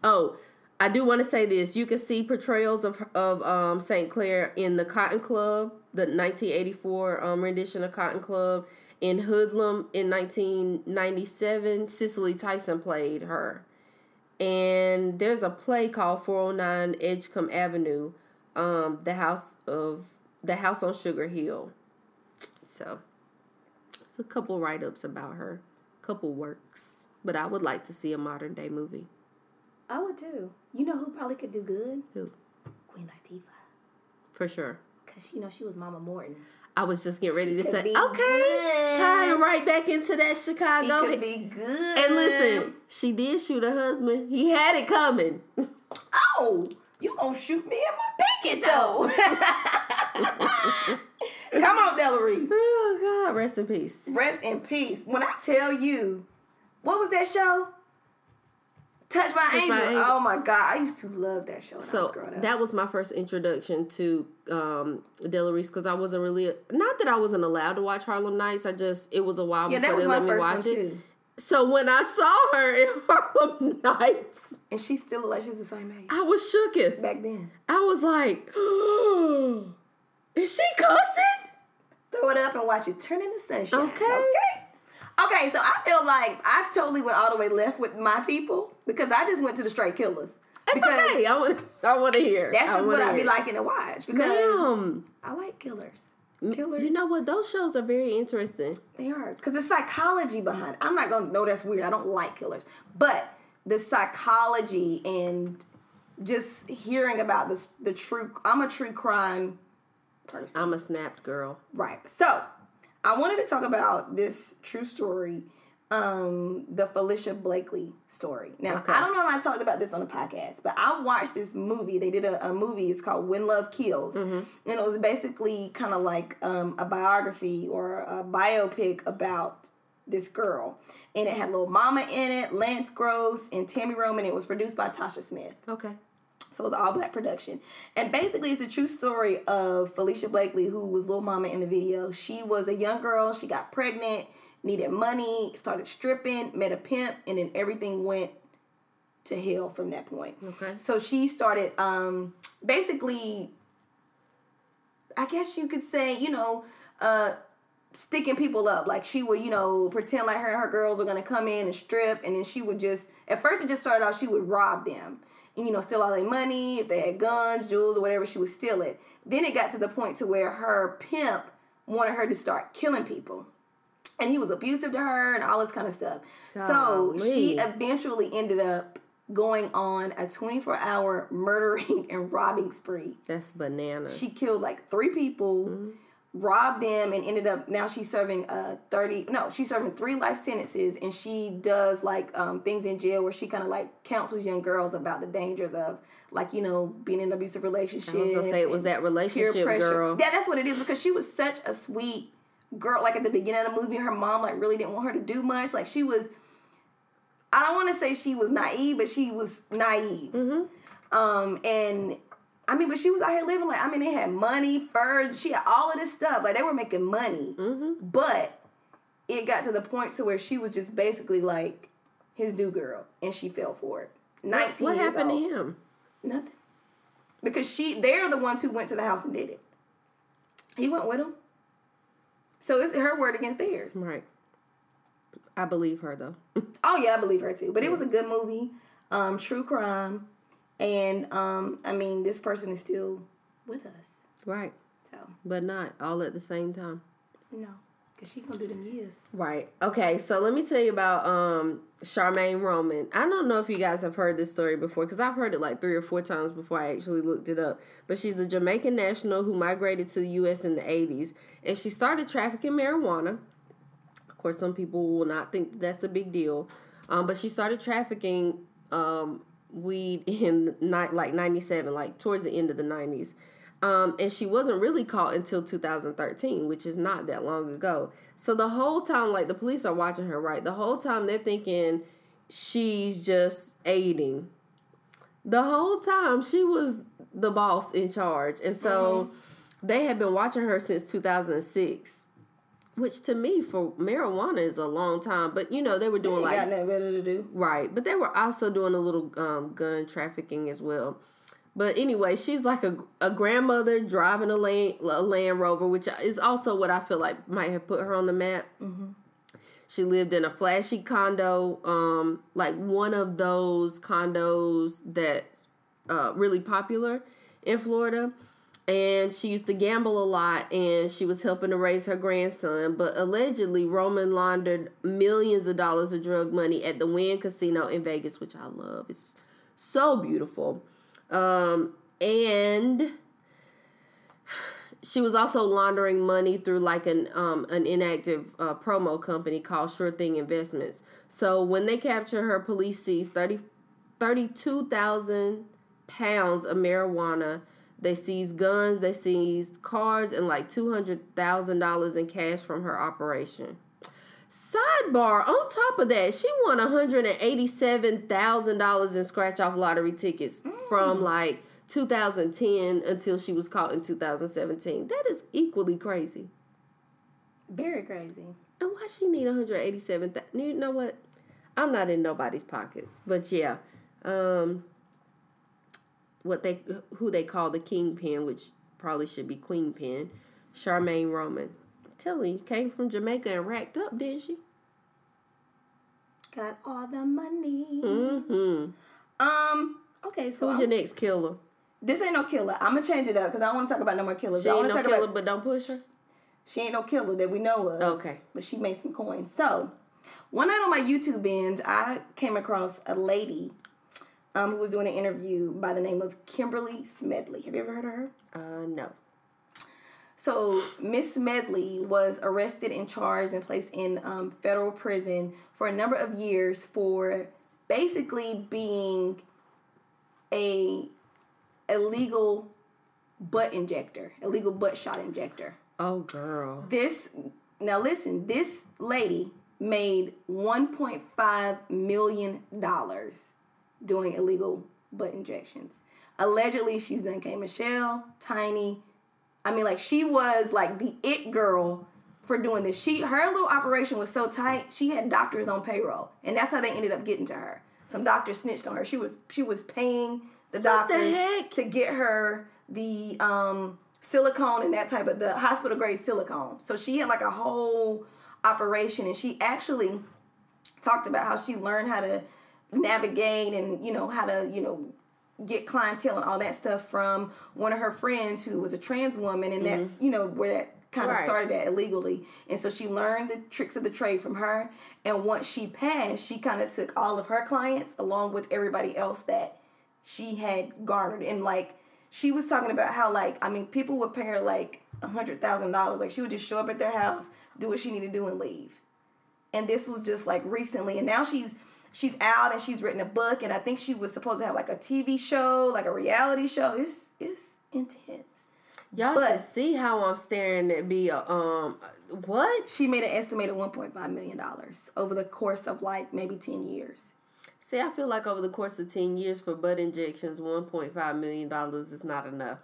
B: Oh, I do want to say this. You can see portrayals of of um, St. Clair in the Cotton Club, the 1984 um, rendition of Cotton Club. In Hoodlum in 1997, Cicely Tyson played her. And there's a play called 409 Edgecombe Avenue, um, the house of the house on Sugar Hill. So, it's a couple write ups about her, couple works. But I would like to see a modern day movie.
C: I would too. You know who probably could do good?
B: Who?
C: Queen Latifah.
B: For sure.
C: Cause you know she was Mama Morton.
B: I was just getting ready to say, okay,
C: good.
B: tying right back into that Chicago.
C: She could be good.
B: and listen, she did shoot her husband. He had it coming.
C: Oh, you gonna shoot me in my pinky oh, toe? Come on, Della Reese.
B: oh God, rest in peace.
C: Rest in peace. When I tell you, what was that show? Touch My,
B: Touch
C: Angel.
B: My Angel.
C: Oh my God, I used to love that show when I was
B: So
C: growing up.
B: that was my first introduction to um, Della Reese because I wasn't really not that I wasn't allowed to watch Harlem Nights. I just it was a while
C: yeah,
B: before
C: was
B: they let me watch it.
C: too.
B: So when I saw her in Harlem Nights,
C: And she still like she's the same age
B: I was shooketh.
C: back then.
B: I was like, is she cussing?
C: Throw it up and watch it turn into sunshine.
B: Okay.
C: Okay. Okay, so I feel like I totally went all the way left with my people because I just went to the straight killers.
B: It's
C: Because
B: okay. I want. I want to hear.
C: That's
B: I
C: just what I'd be liking to watch because
B: Ma'am,
C: I like killers. Killers.
B: you know what? Those shows are very interesting.
C: They are because the psychology behind. It. I'm not gonna know that's weird. I don't like killers, but the psychology and just hearing about this the true I'm a true crime person.
B: I'm a snapped girl.
C: Right. So I wanted to talk about this true story, um, the Falicia Blakely story. Now
B: Okay.
C: I don't know if I talked about this on the podcast, but I watched this movie. They did a, a movie. It's called When Love Kills, and it was basically kind of like um, a biography or a biopic about this girl, and it had Little Mama in it, Lance Gross, and Tami Roman. It was produced by Tasha Smith.
B: Okay.
C: So it was all black production. And basically, it's a true story of Falicia Blakely, who was Little Mama in the video. She was a young girl. She got pregnant, needed money, started stripping, met a pimp, and then everything went to hell from that point.
B: Okay.
C: So she started um, basically, I guess you could say, you know, uh, sticking people up. Like she would, you know, pretend like her and her girls were gonna come in and strip, and then she would just. At first, it just started off. She would rob them, and you know, steal all their money. If they had guns, jewels, or whatever, she would steal it. Then it got to the point to where her pimp wanted her to start killing people. And he was abusive to her and all this kind of stuff. So she eventually ended up going on a 24 hour murdering and robbing spree.
B: That's bananas.
C: She killed like three people, robbed them, and ended up now she's serving uh 30 no, she's serving three life sentences and she does like um things in jail where she kind of like counsels young girls about the dangers of like, you know, being in an abusive relationship.
B: I was gonna say it was that relationship girl.
C: Yeah, that's what it is because she was such a sweet girl. Like at the beginning of the movie, her mom like really didn't want her to do much. Like she was, I don't want to say she was naive, but she was naive. Um, and I mean, but she was out here living like I mean, they had money, fur, she had all of this stuff. Like they were making money, but it got to the point to where she was just basically like his do girl, and she fell for it. Nineteen.
B: What
C: years
B: happened
C: old.
B: to him?
C: Nothing. Because she they're the ones who went to the house and did it. He went with them. So it's her word against theirs.
B: Right. I believe her though.
C: Oh yeah, I believe her too. But it was a good movie. Um, true crime. And um, I mean this person is still with us.
B: right.
C: So
B: But not all at the same time.
C: no. Cause she gonna do them years.
B: Right. Okay. So let me tell you about um Charmaine Roman. I don't know if you guys have heard this story before because I've heard it like three or four times before I actually looked it up. But she's a Jamaican national who migrated to the U.S. in the '80s, and she started trafficking marijuana. Of course, some people will not think that's a big deal, um, but she started trafficking um, weed in night like '97, like towards the end of the '90s. Um, and she wasn't really caught until 2013, which is not that long ago. So the whole time, like the police are watching her, right? The whole time they're thinking she's just aiding. The whole time she was the boss in charge. And so they had been watching her since 2006, which to me for marijuana is a long time. But you know, they were doing
C: Ain't
B: like
C: got nothing better to do.
B: Right, but they were also doing a little um, gun trafficking as well. But anyway, she's like a, a grandmother driving a land, a Land Rover, which is also what I feel like might have put her on the map. She lived in a flashy condo, um, like one of those condos that's uh, really popular in Florida. And she used to gamble a lot and she was helping to raise her grandson. But allegedly, Roman laundered millions of dollars of drug money at the Wynn Casino in Vegas, which I love. It's so beautiful. Um, and she was also laundering money through like an um an inactive uh, promo company called Sure Thing Investments. So when they capture her, police sees 30 32,000 pounds of marijuana. They seized guns, they seized cars, and like $200,000 in cash from her operation. Sidebar, on top of that, she won $187,000 in scratch off lottery tickets from like 2010 until she was caught in 2017. That is equally crazy.
C: Very crazy.
B: And why she need 187 You know what? I'm not in nobody's pockets. But yeah. Um what they who they call the kingpin, which probably should be queen pin, Charmaine Roman. Telling you, came from Jamaica and racked up, didn't she?
C: Got all the money.
B: Mm-hmm.
C: Um. Okay, so
B: Who's
C: I'm-
B: your next killer?
C: this ain't no killer. I'm gonna change it up because I don't want to talk about no more killers.
B: She
C: I
B: ain't no
C: talk
B: killer,
C: about
B: but don't push her.
C: she ain't no killer that we know of.
B: Okay.
C: but she made some coins. So One night on my YouTube binge, I came across a lady um, who was doing an interview by the name of Kimberly Smedley. Have you ever heard of her?
B: Uh, no.
C: So Miss Smedley was arrested and charged and placed in um, federal prison for a number of years for basically being a illegal butt injector, illegal butt shot injector.
B: Oh, girl.
C: This now listen, this lady made 1.5 million dollars doing illegal butt injections. Allegedly, she's done K Michelle, Tiny. I mean, like she was like the it girl for doing this. She her little operation was so tight, she had doctors on payroll, and that's how they ended up getting to her. Some doctors snitched on her. She was she was paying the doctors
B: heck?
C: to get her the um silicone and that type of the hospital grade silicone. So she had like a whole operation, and she actually talked about how she learned how to navigate and you know how to you know get clientele and all that stuff from one of her friends who was a trans woman and that's mm-hmm. you know where that kind of
B: Right.
C: started at illegally. And so she learned the tricks of the trade from her and once she passed she kind of took all of her clients along with everybody else that she had garnered. And like she was talking about how like i mean people would pay her like a hundred thousand dollars. Like she would just show up at their house do what she needed to do and leave. And this was just like recently and now she's she's out and she's written a book and i think she was supposed to have like a tv show like a reality show it's it's intense
B: Y'all
C: But-
B: should see how I'm staring at be um what?
C: she made an estimated 1.5 million dollars over the course of like maybe 10 years
B: See, I feel like over the course of ten years for butt injections, one point five million dollars is not enough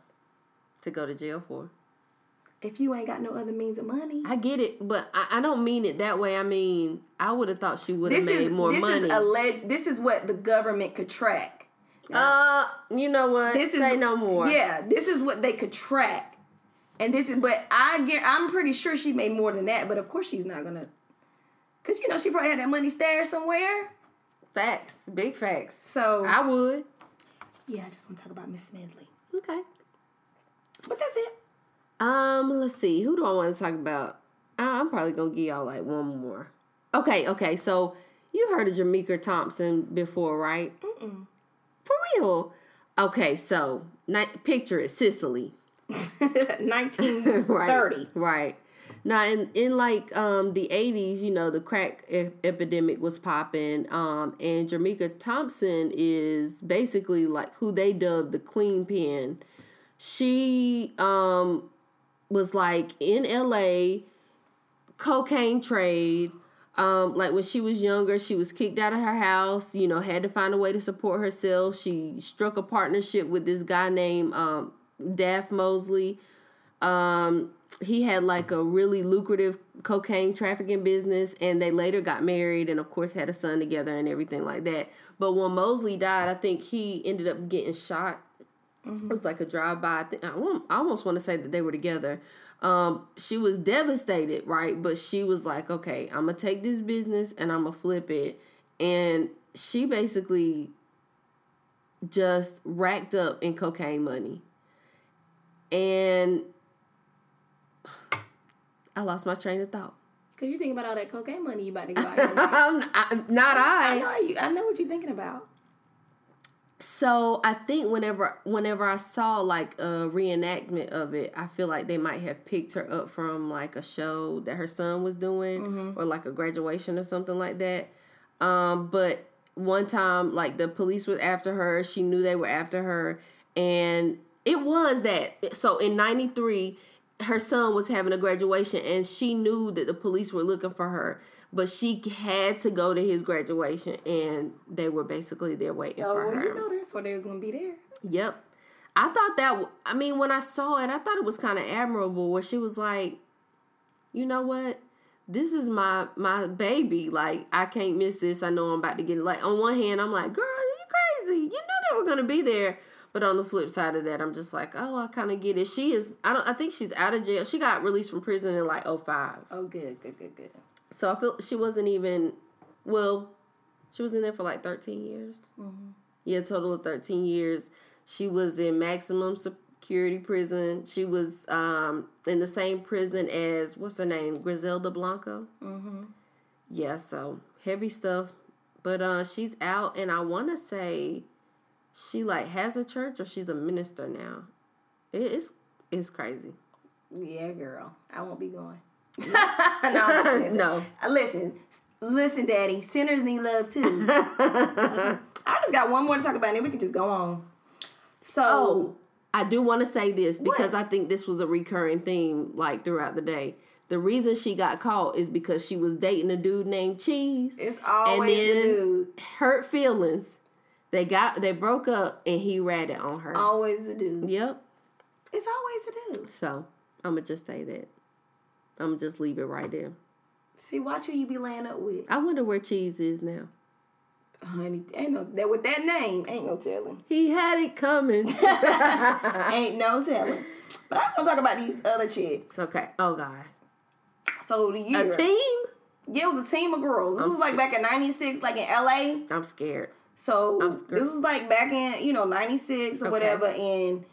B: to go to jail for.
C: If you ain't got no other means of money
B: I get it, but I, I don't mean it that way. I mean, I would have thought she would have made
C: is
B: more
C: this
B: money.
C: is alleged this is what the government could track
B: uh, you know what?
C: this is
B: Say no more.
C: yeah this is what they could track and this is but i get i'm pretty sure she made more than that but of course she's not gonna because you know she probably had that money stashed somewhere
B: Facts, big facts.
C: so
B: I would.
C: yeah i just want to talk about miss smedley
B: Okay.
C: but that's it
B: Um, let's see. Who do I want to talk about? I'm probably gonna give y'all like one more. Okay, okay. So you heard of Jamaica Thompson before, right?
C: Mm-mm.
B: For real. Okay, so ni- picture it, Sicily.
C: 1930
B: right. Right. Now, in, in like um, the 80s, you know, the crack e- epidemic was popping. Um, and Jamaica Thompson is basically like who they dubbed the Queen Pin. She um, was like in LA, cocaine trade. Um, like when she was younger, she was kicked out of her house, you know, had to find a way to support herself. She struck a partnership with this guy named um, Daft Mosley. Um, he had like a really lucrative cocaine trafficking business, and they later got married and, of course, had a son together and everything like that. But when Mosley died, I think he ended up getting shot. It was like a drive by. I, think, I, I almost want to say that they were together. Um, she was devastated, right? But she was like, okay, I'm going to take this business and I'm going to flip it. And she basically just racked up in cocaine money. And I lost my train of thought.
C: Because you think about all that cocaine money you about to go out here. and make.
B: I, not
C: I
B: I.
C: know you. I know what you're thinking about.
B: So I think whenever whenever I saw like a reenactment of it, I feel like they might have picked her up from like a show that her son was doing or like a graduation or something like that. Um, but one time like the police was after her, she knew they were after her and it was that. So in 93 her son was having a graduation and she knew that the police were looking for her but she had to go to his graduation and they were basically there waiting
C: Oh,
B: for
C: well,
B: her Oh,
C: you know that's why they was gonna be there.
B: Yep. I thought that, I mean, when I saw it, I thought it was kind of admirable where she was like, you know what? This is my my baby. Like, I can't miss this. I know I'm about to get it. Like, on one hand, I'm like, girl, you crazy. You knew they were going to be there. But on the flip side of that, I'm just like, oh, I kind of get it. She is, I don't, I think she's out of jail. She got released from prison in like 05.
C: Oh, good, good, good, good.
B: So I feel she wasn't even, well, she was in there for like 13 years. Yeah, total of 13 years. She was in maximum security prison. She was um, in the same prison as, what's her name, Griselda Blanco. yeah, so heavy stuff. But uh she's out and I wanna say she like has a church or she's a minister now. It is it's crazy.
C: Yeah, girl. I won't be going. no, I'm just messing.
B: No.
C: Uh, Listen, listen, Daddy. Sinners need love too. I just got one more to talk about, and then we can just go on. So,
B: Oh, I do want to say this because
C: What?
B: I think this was a recurring theme like throughout the day. The reason she got caught is because she was dating a dude named Cheese.
C: it's always the
B: then-
C: dude.
B: Hurt feelings. They got they broke up and he ratted on her.
C: Always the dude.
B: Yep.
C: It's always the dude.
B: So I'm gonna just say that. I'm gonna just leave it right there.
C: See, watch who you be laying up with,
B: I wonder where Cheese is now.
C: honey. Ain't no that with that name. Ain't no telling.
B: He had it coming.
C: ain't no telling. But I just want to talk about these other chicks.
B: okay. Oh God.
C: So the year,
B: A team?
C: yeah, it was a team of girls. This
B: I'm
C: was like back in '96, like in LA.
B: I'm scared.
C: So
B: I'm
C: this was like back in you know '96 or
B: Okay.
C: whatever, and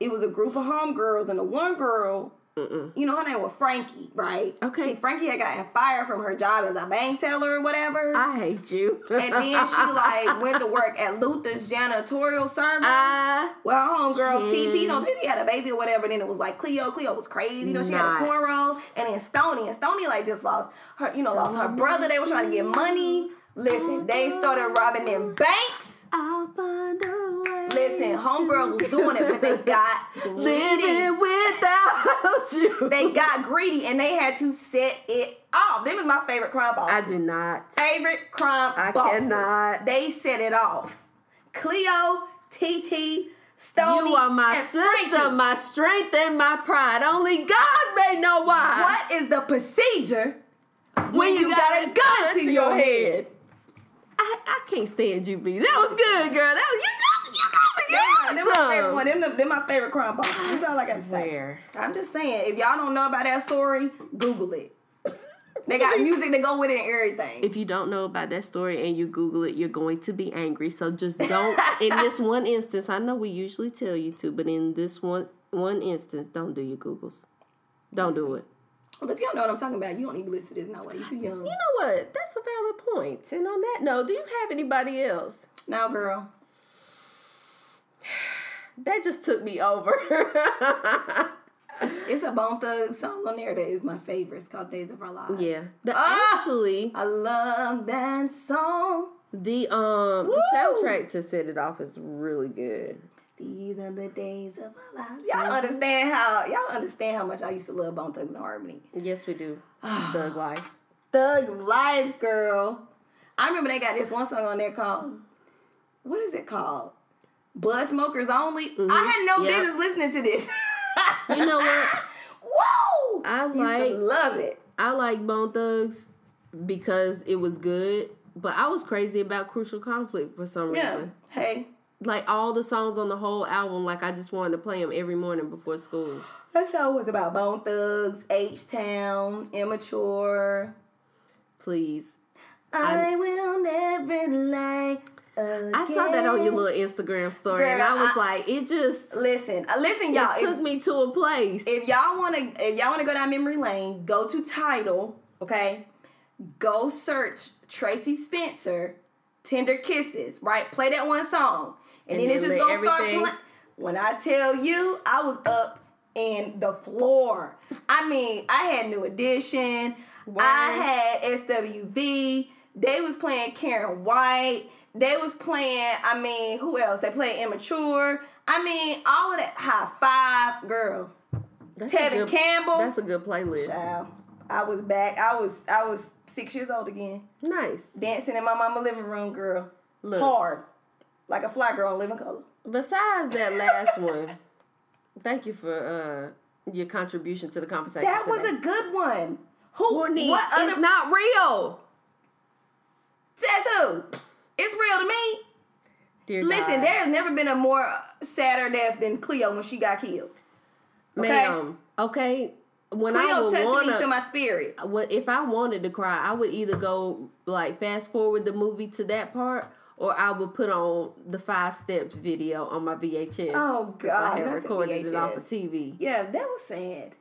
C: it was a group of homegirls, and the one girl, you know, her name was Frankie, right?
B: Okay.
C: She, Frankie had gotten fired from her job as a bank teller or whatever,
B: I hate you.
C: and then she like went to work at Luther's janitorial service.
B: I
C: well, her homegirl TT, you know, TT had a baby or whatever. And then it was like Cleo. Cleo was crazy, you know. She had a cornrows, and then Stony, and Stony like just lost her, you know, lost her brother. They were trying to get money. Listen, they started robbing them banks.
B: I'll find a way.
C: Listen, homegirls was doing it, but they got greedy.
B: Living without you.
C: They got greedy and they had to set it off. Them was my favorite crime boss.
B: I do not.
C: favorite crime
B: I
C: bosses.
B: cannot.
C: They set it off. Cleo, TT, Stony,
B: You are my sister,
C: Frankie.
B: my strength, and my pride. Only God may know why.
C: What is the procedure
B: When you, got, a gun to your head. I, I can't stand you, B. That was good, girl. That was you got you got
C: Them
B: the
C: my favorite one. Them, them my favorite crime bosses. That's all I got to say. I'm just saying, if y'all don't know about that story, Google it. They got music to go with it and everything.
B: If you don't know about that story and you Google it, you're going to be angry. So just don't. in this one instance, I know we usually tell you to, but in this one one instance, don't do your Googles. Don't do it.
C: Well, if you don't know what I'm talking about, you don't need to listen to this. No way, You're too young.
B: You know what? That's a valid point. And on that note, do you have anybody else?
C: Now, girl.
B: That just took me over.
C: It's a Bone Thug song on there that is my favorite. It's called Days of Our Lives.
B: yeah. The,
C: Ah!
B: Actually,
C: I love that song.
B: the um the soundtrack to Set It Off is really good.
C: These are the days of our lives. Y'all don't understand how y'all understand how much I used to love Bone Thugs and Harmony.
B: Yes, we do. Thug Life.
C: Thug Life, girl. I remember they got this one song on there called what is it called? Bud Smokers Only. I had no
B: Mm-hmm. Yep.
C: business listening to this.
B: You know what?
C: Whoa!
B: I like-
C: love it.
B: I like Bone Thugs because it was good, but I was crazy about Crucial Conflict for some
C: Yeah.
B: reason.
C: Hey,
B: Like all the songs on the whole album, like I just wanted to play them every morning before school.
C: that show was about Bone Thugs, H Town, Immature.
B: Please.
C: I, will never lie. Again.
B: I saw that on your little Instagram story, and I was
C: I-
B: like, it just
C: Listen, uh, listen, y'all.
B: it took
C: If,
B: me to a place.
C: if y'all want to, if y'all want to go down memory lane, go to title. Okay, go search Tracie Spencer, "Tender Kisses." Right, play that one song, and,
B: And
C: then it's
B: then
C: just
B: let
C: gonna start
B: everything-
C: playing. When I tell you, I was up in the floor. I mean, I had New Edition. I had SWV. They was playing Karyn White. They was playing. I mean, who else? They played Immature. I mean, all of that. High five, girl.
B: That's
C: Tevin
B: good-
C: Campbell.
B: That's a good playlist.
C: Child, I was back. I was. I was six years old again,
B: Nice.
C: dancing in my mama living room, girl.
B: Look.
C: Hard, like a fly girl on Living Color.
B: Besides that last one, thank you for uh your contribution to the conversation.
C: That was a good one. Who?
B: Courtney,
C: what
B: it's
C: other?
B: not real.
C: Says who? It's real to me.
B: Dear
C: Listen,
B: God.
C: there has never been a more sadder death than Cleo when she got killed. Okay?
B: ma'am. Okay, when I
C: Cleo
B: would
C: touched
B: wanna,
C: me to my spirit.
B: what if I wanted to cry, I would either go like fast forward the movie to that part, or I would put on the five steps video on my VHS.
C: Oh, God,
B: I had recorded it off of TV.
C: Yeah, that was sad.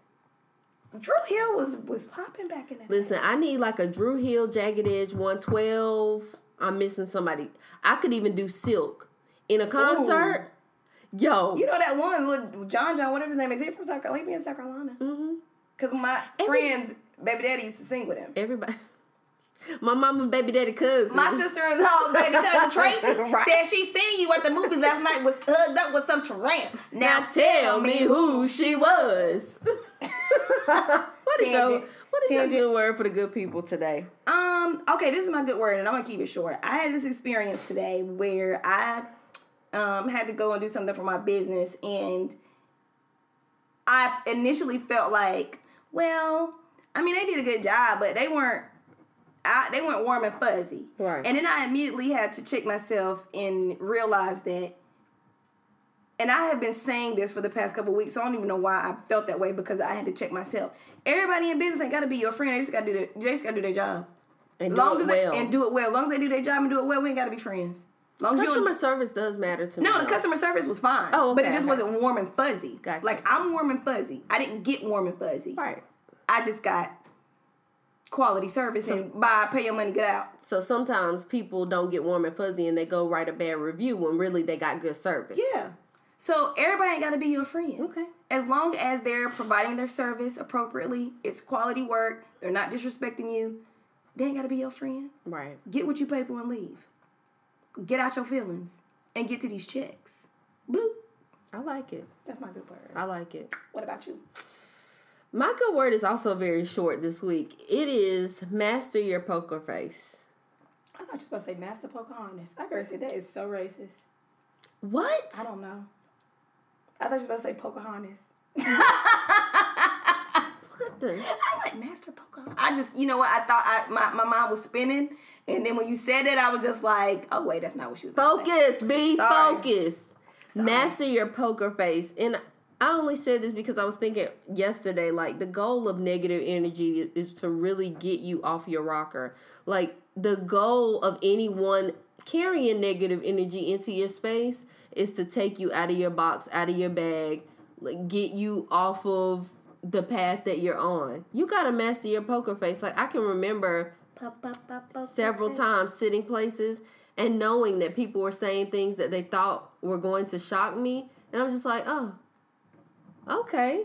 C: Dru Hill was was popping back in that.
B: Listen, I need like a Dru Hill Jagged Edge 112. I'm missing somebody. I could even do Silk in a concert. Yo,
C: You know that one little John John, whatever his name is, he from South Carolina. He be in South Carolina.
B: hmm
C: Cause my
B: Every-
C: friend's baby daddy used to sing with him.
B: everybody. My mama, baby, daddy, cousin.
C: My sister-in-law, baby cousin Tracy,
B: Right.
C: said she seen you at the movies last night was hugged up with some tramp. Now,
B: Now tell me who she was. what is your
C: Tangent.
B: what is your good word for the good people today?
C: Um. Okay, this is my good word, and I'm gonna keep it short. I had this experience today where I um had to go and do something for my business, and I initially felt like, well, I mean, they did a good job, but they weren't. I, they weren't warm and fuzzy.
B: Right.
C: And then I immediately had to check myself and realize that. And I have been saying this for the past couple weeks, so I don't even know why I felt that way because I had to check myself. Everybody in business ain't got to be your friend. They just got to do their, they just got to do their job
B: And do
C: long
B: it
C: as
B: well.
C: they and do it well. As long as they do their job and do it well, we ain't gotta be friends. Long
B: customer service does matter to me.
C: no, the customer service was fine.
B: Oh,
C: but it just
B: okay.
C: wasn't warm and fuzzy.
B: Gotcha.
C: Like I'm warm and fuzzy. I didn't get warm and fuzzy.
B: Right.
C: I just got quality service and buy, pay your money, get out.
B: So sometimes people don't get warm and fuzzy and they go write a bad review when really they got good service.
C: Yeah. So everybody ain't gotta be your friend.
B: Okay.
C: As long as they're providing their service appropriately, it's quality work, they're not disrespecting you, they ain't gotta be your friend.
B: Right.
C: Get what you pay for and leave. Get out your feelings and get to these checks. Bloop.
B: I like it.
C: That's my good word.
B: I like it.
C: What about you?
B: My good word is also very short this week. It is master your poker face.
C: I thought you were supposed to say Master Pocahontas. I heard say that is so racist.
B: What?
C: I don't know. I thought you were supposed to say Pocahontas.
B: What the?
C: I like Master Pocahontas. I just, you know what? I thought I, my, my mind was spinning. And then when you said it, I was just like, oh, wait, that's not what she was.
B: Focus, be
C: Sorry.
B: focus. Master your poker face. And I only said this because I was thinking yesterday, like the goal of negative energy is to really get you off your rocker. Like the goal of anyone carrying negative energy into your space is to take you out of your box, out of your bag, like get you off of the path that you're on. You gotta master your poker face. Like I can remember several times sitting places and knowing that people were saying things that they thought were going to shock me and i'm just like oh okay.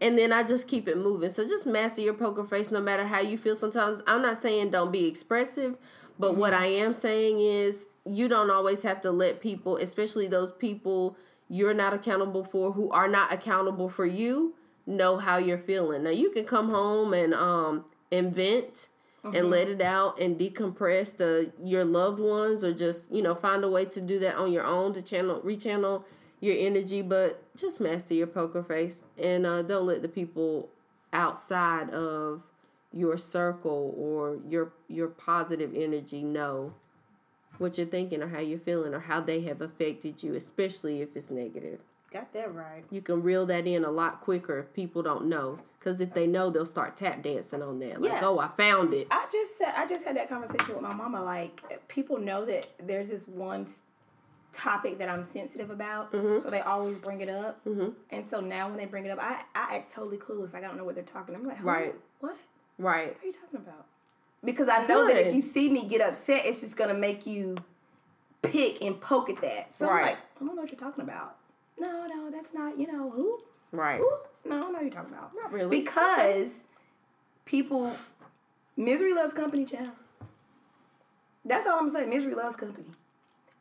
B: And then i just keep it moving. So just master your poker face no matter how you feel sometimes. I'm not saying don't be expressive but what i am saying is you don't always have to let people especially those people you're not accountable for who are not accountable for you know how you're feeling. Now you can come home and um invent and let it out and decompress to your loved ones or just you know find a way to do that on your own to channel rechannel your energy but just master your poker face and uh, don't let the people outside of your circle or your your positive energy know what you're thinking or how you're feeling or how they have affected you especially if it's negative
C: Got that right.
B: you can reel that in a lot quicker if people don't know because if they know they'll start tap dancing on that like
C: Yeah.
B: oh i found it
C: I just said I just had that conversation with my mama. Like people know that there's this one topic that I'm sensitive about,
B: Mm-hmm.
C: so they always bring it up. Mm-hmm. And so now when they bring it up, I I act totally clueless. Like I don't know what they're talking. I'm like?
B: Right.
C: What?
B: right
C: What are you talking about? Because I know that if you see me get upset, it's just gonna make you pick and poke at that. So
B: Right.
C: I'm like, I don't know what you're talking about. No, no, that's not. You know who?
B: right
C: Who? No, I don't know what you're talking about.
B: Not really.
C: Because people, misery loves company, child. That's all I'm saying. Misery loves company.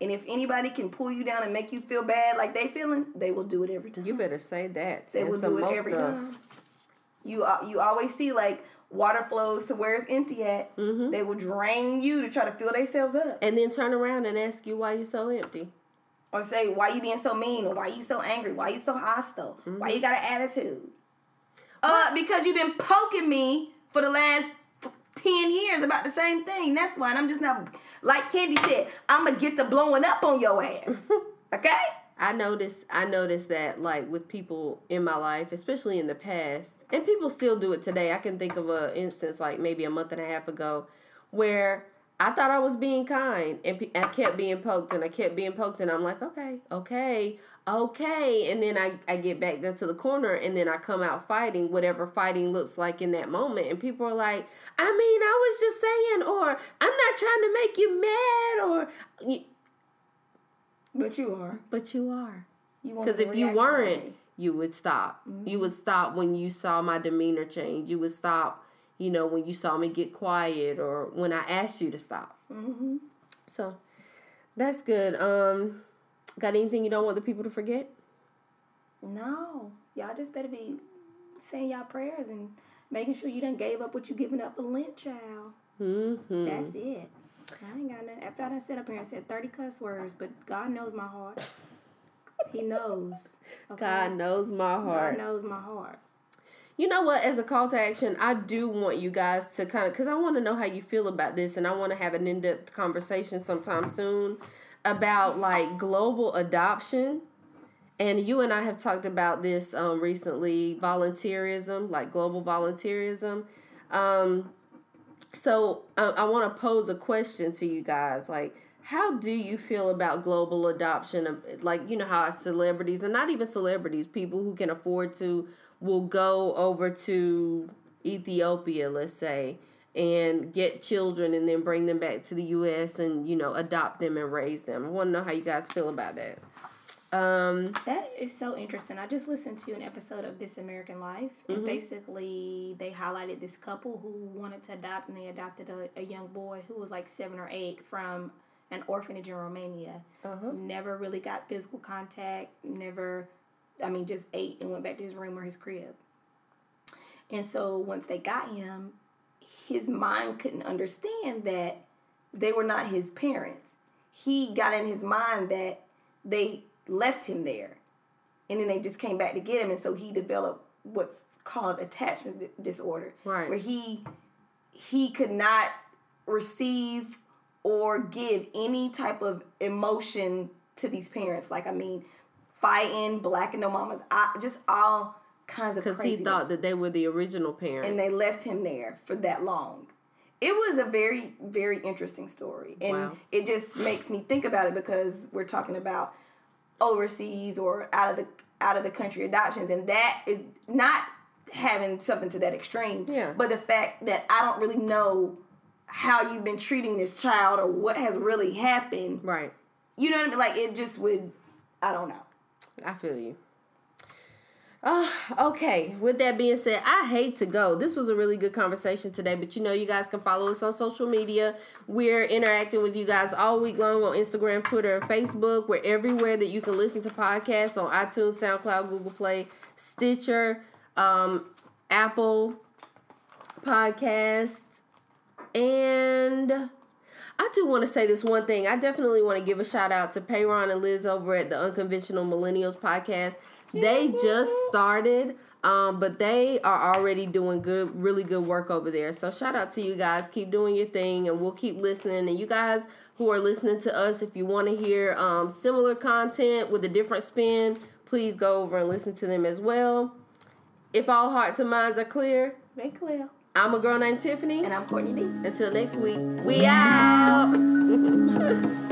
C: And if anybody can pull you down and make you feel bad like they feeling, they will do it every time.
B: You better say that.
C: they
B: and
C: will do it every
B: of-
C: time. You you always see like water flows to where it's empty at.
B: Mm-hmm.
C: They will drain you to try to fill themselves up,
B: And then turn around and ask you why you're so empty.
C: or say why you being so mean, or why you so angry, why you so hostile, why
B: Mm-hmm.
C: you got an attitude. Uh, because you've been poking me for the last f- ten years about the same thing. That's why. I'm just not like Candy said. I'm gonna get the blowing up on your ass. Okay.
B: I noticed I noticed that like with people in my life, especially in the past, and people still do it today. I can think of a instance like maybe a month and a half ago where I thought I was being kind and I kept being poked and I kept being poked and I'm like, "Okay, okay. Okay. And then I, I get back into the corner and then I come out fighting, whatever fighting looks like in that moment. And people are like, I mean, I was just saying, or I'm not trying to make you mad, or.
C: But you are.
B: But you are.
C: You
B: Because if you weren't, you would stop. You would stop when you saw my demeanor change. You would stop, you know, when you saw me get quiet or when I asked you to stop.
C: Mm-hmm.
B: So that's good. Um, got anything you don't want the people to forget?
C: No, y'all just better be saying y'all prayers and making sure you done gave up what you giving up for Lent, child.
B: Mm-hmm.
C: That's it. I ain't got nothing. After I done sit up here and said 30 cuss words, but God knows my heart. he knows. Okay?
B: God knows my heart.
C: God knows my heart.
B: You know what? As a call to action, I do want you guys to kind of, because I want to know how you feel about this, and I want to have an in depth conversation sometime soon about like global adoption. And you and I have talked about this um, recently volunteerism, like global volunteerism. Um, so uh, I want to pose a question to you guys like, how do you feel about global adoption? Like, you know, how celebrities, and not even celebrities, people who can afford to, will go over to Ethiopia, let's say, and get children and then bring them back to the U.S. and, you know, adopt them and raise them. I want to know how you guys feel about that. Um,
C: That is so interesting. I just listened to an episode of This American Life, and basically they highlighted this couple who wanted to adopt, and they adopted a, a young boy who was like seven or eight from an orphanage in Romania.
B: Uh-huh.
C: Never really got physical contact. Never, I mean, just ate and went back to his room or his crib. And so once they got him, his mind couldn't understand that they were not his parents. He got in his mind that they left him there and then they just came back to get him and so he developed what's called attachment disorder
B: Right.
C: where he he could not receive or give any type of emotion to these parents like i mean fighting blacking no mamas I, just all kinds of
B: because he thought that they were the original parents.
C: and they left him there for that long. It was a very, very interesting story. And
B: Wow.
C: it just makes me think about it because we're talking about overseas or out of the out of the country adoptions and that is not having something to that extreme.
B: Yeah.
C: But the fact that I don't really know how you've been treating this child or what has really happened.
B: right.
C: You know what I mean? Like it just would I don't know.
B: I feel you. Oh, okay. With that being said, I hate to go. This was a really good conversation today, but you know, you guys can follow us on social media. We're interacting with you guys all week long on Instagram, Twitter, and Facebook. We're everywhere that you can listen to podcasts on iTunes, SoundCloud, Google Play, Stitcher, um, Apple Podcast, and I do want to say this one thing. I definitely want to give a shout out to Payron and Liz over at the Unconventional Millennials podcast. They just started, um, but they are already doing good, really good work over there. So shout out to you guys. Keep doing your thing, and we'll keep listening. And you guys who are listening to us, if you want to hear um, similar content with a different spin, please go over and listen to them as well. If all hearts and minds are clear,
C: They clear.
B: I'm a girl named Tiffany.
C: And I'm Courtney B.
B: Until next week, we out.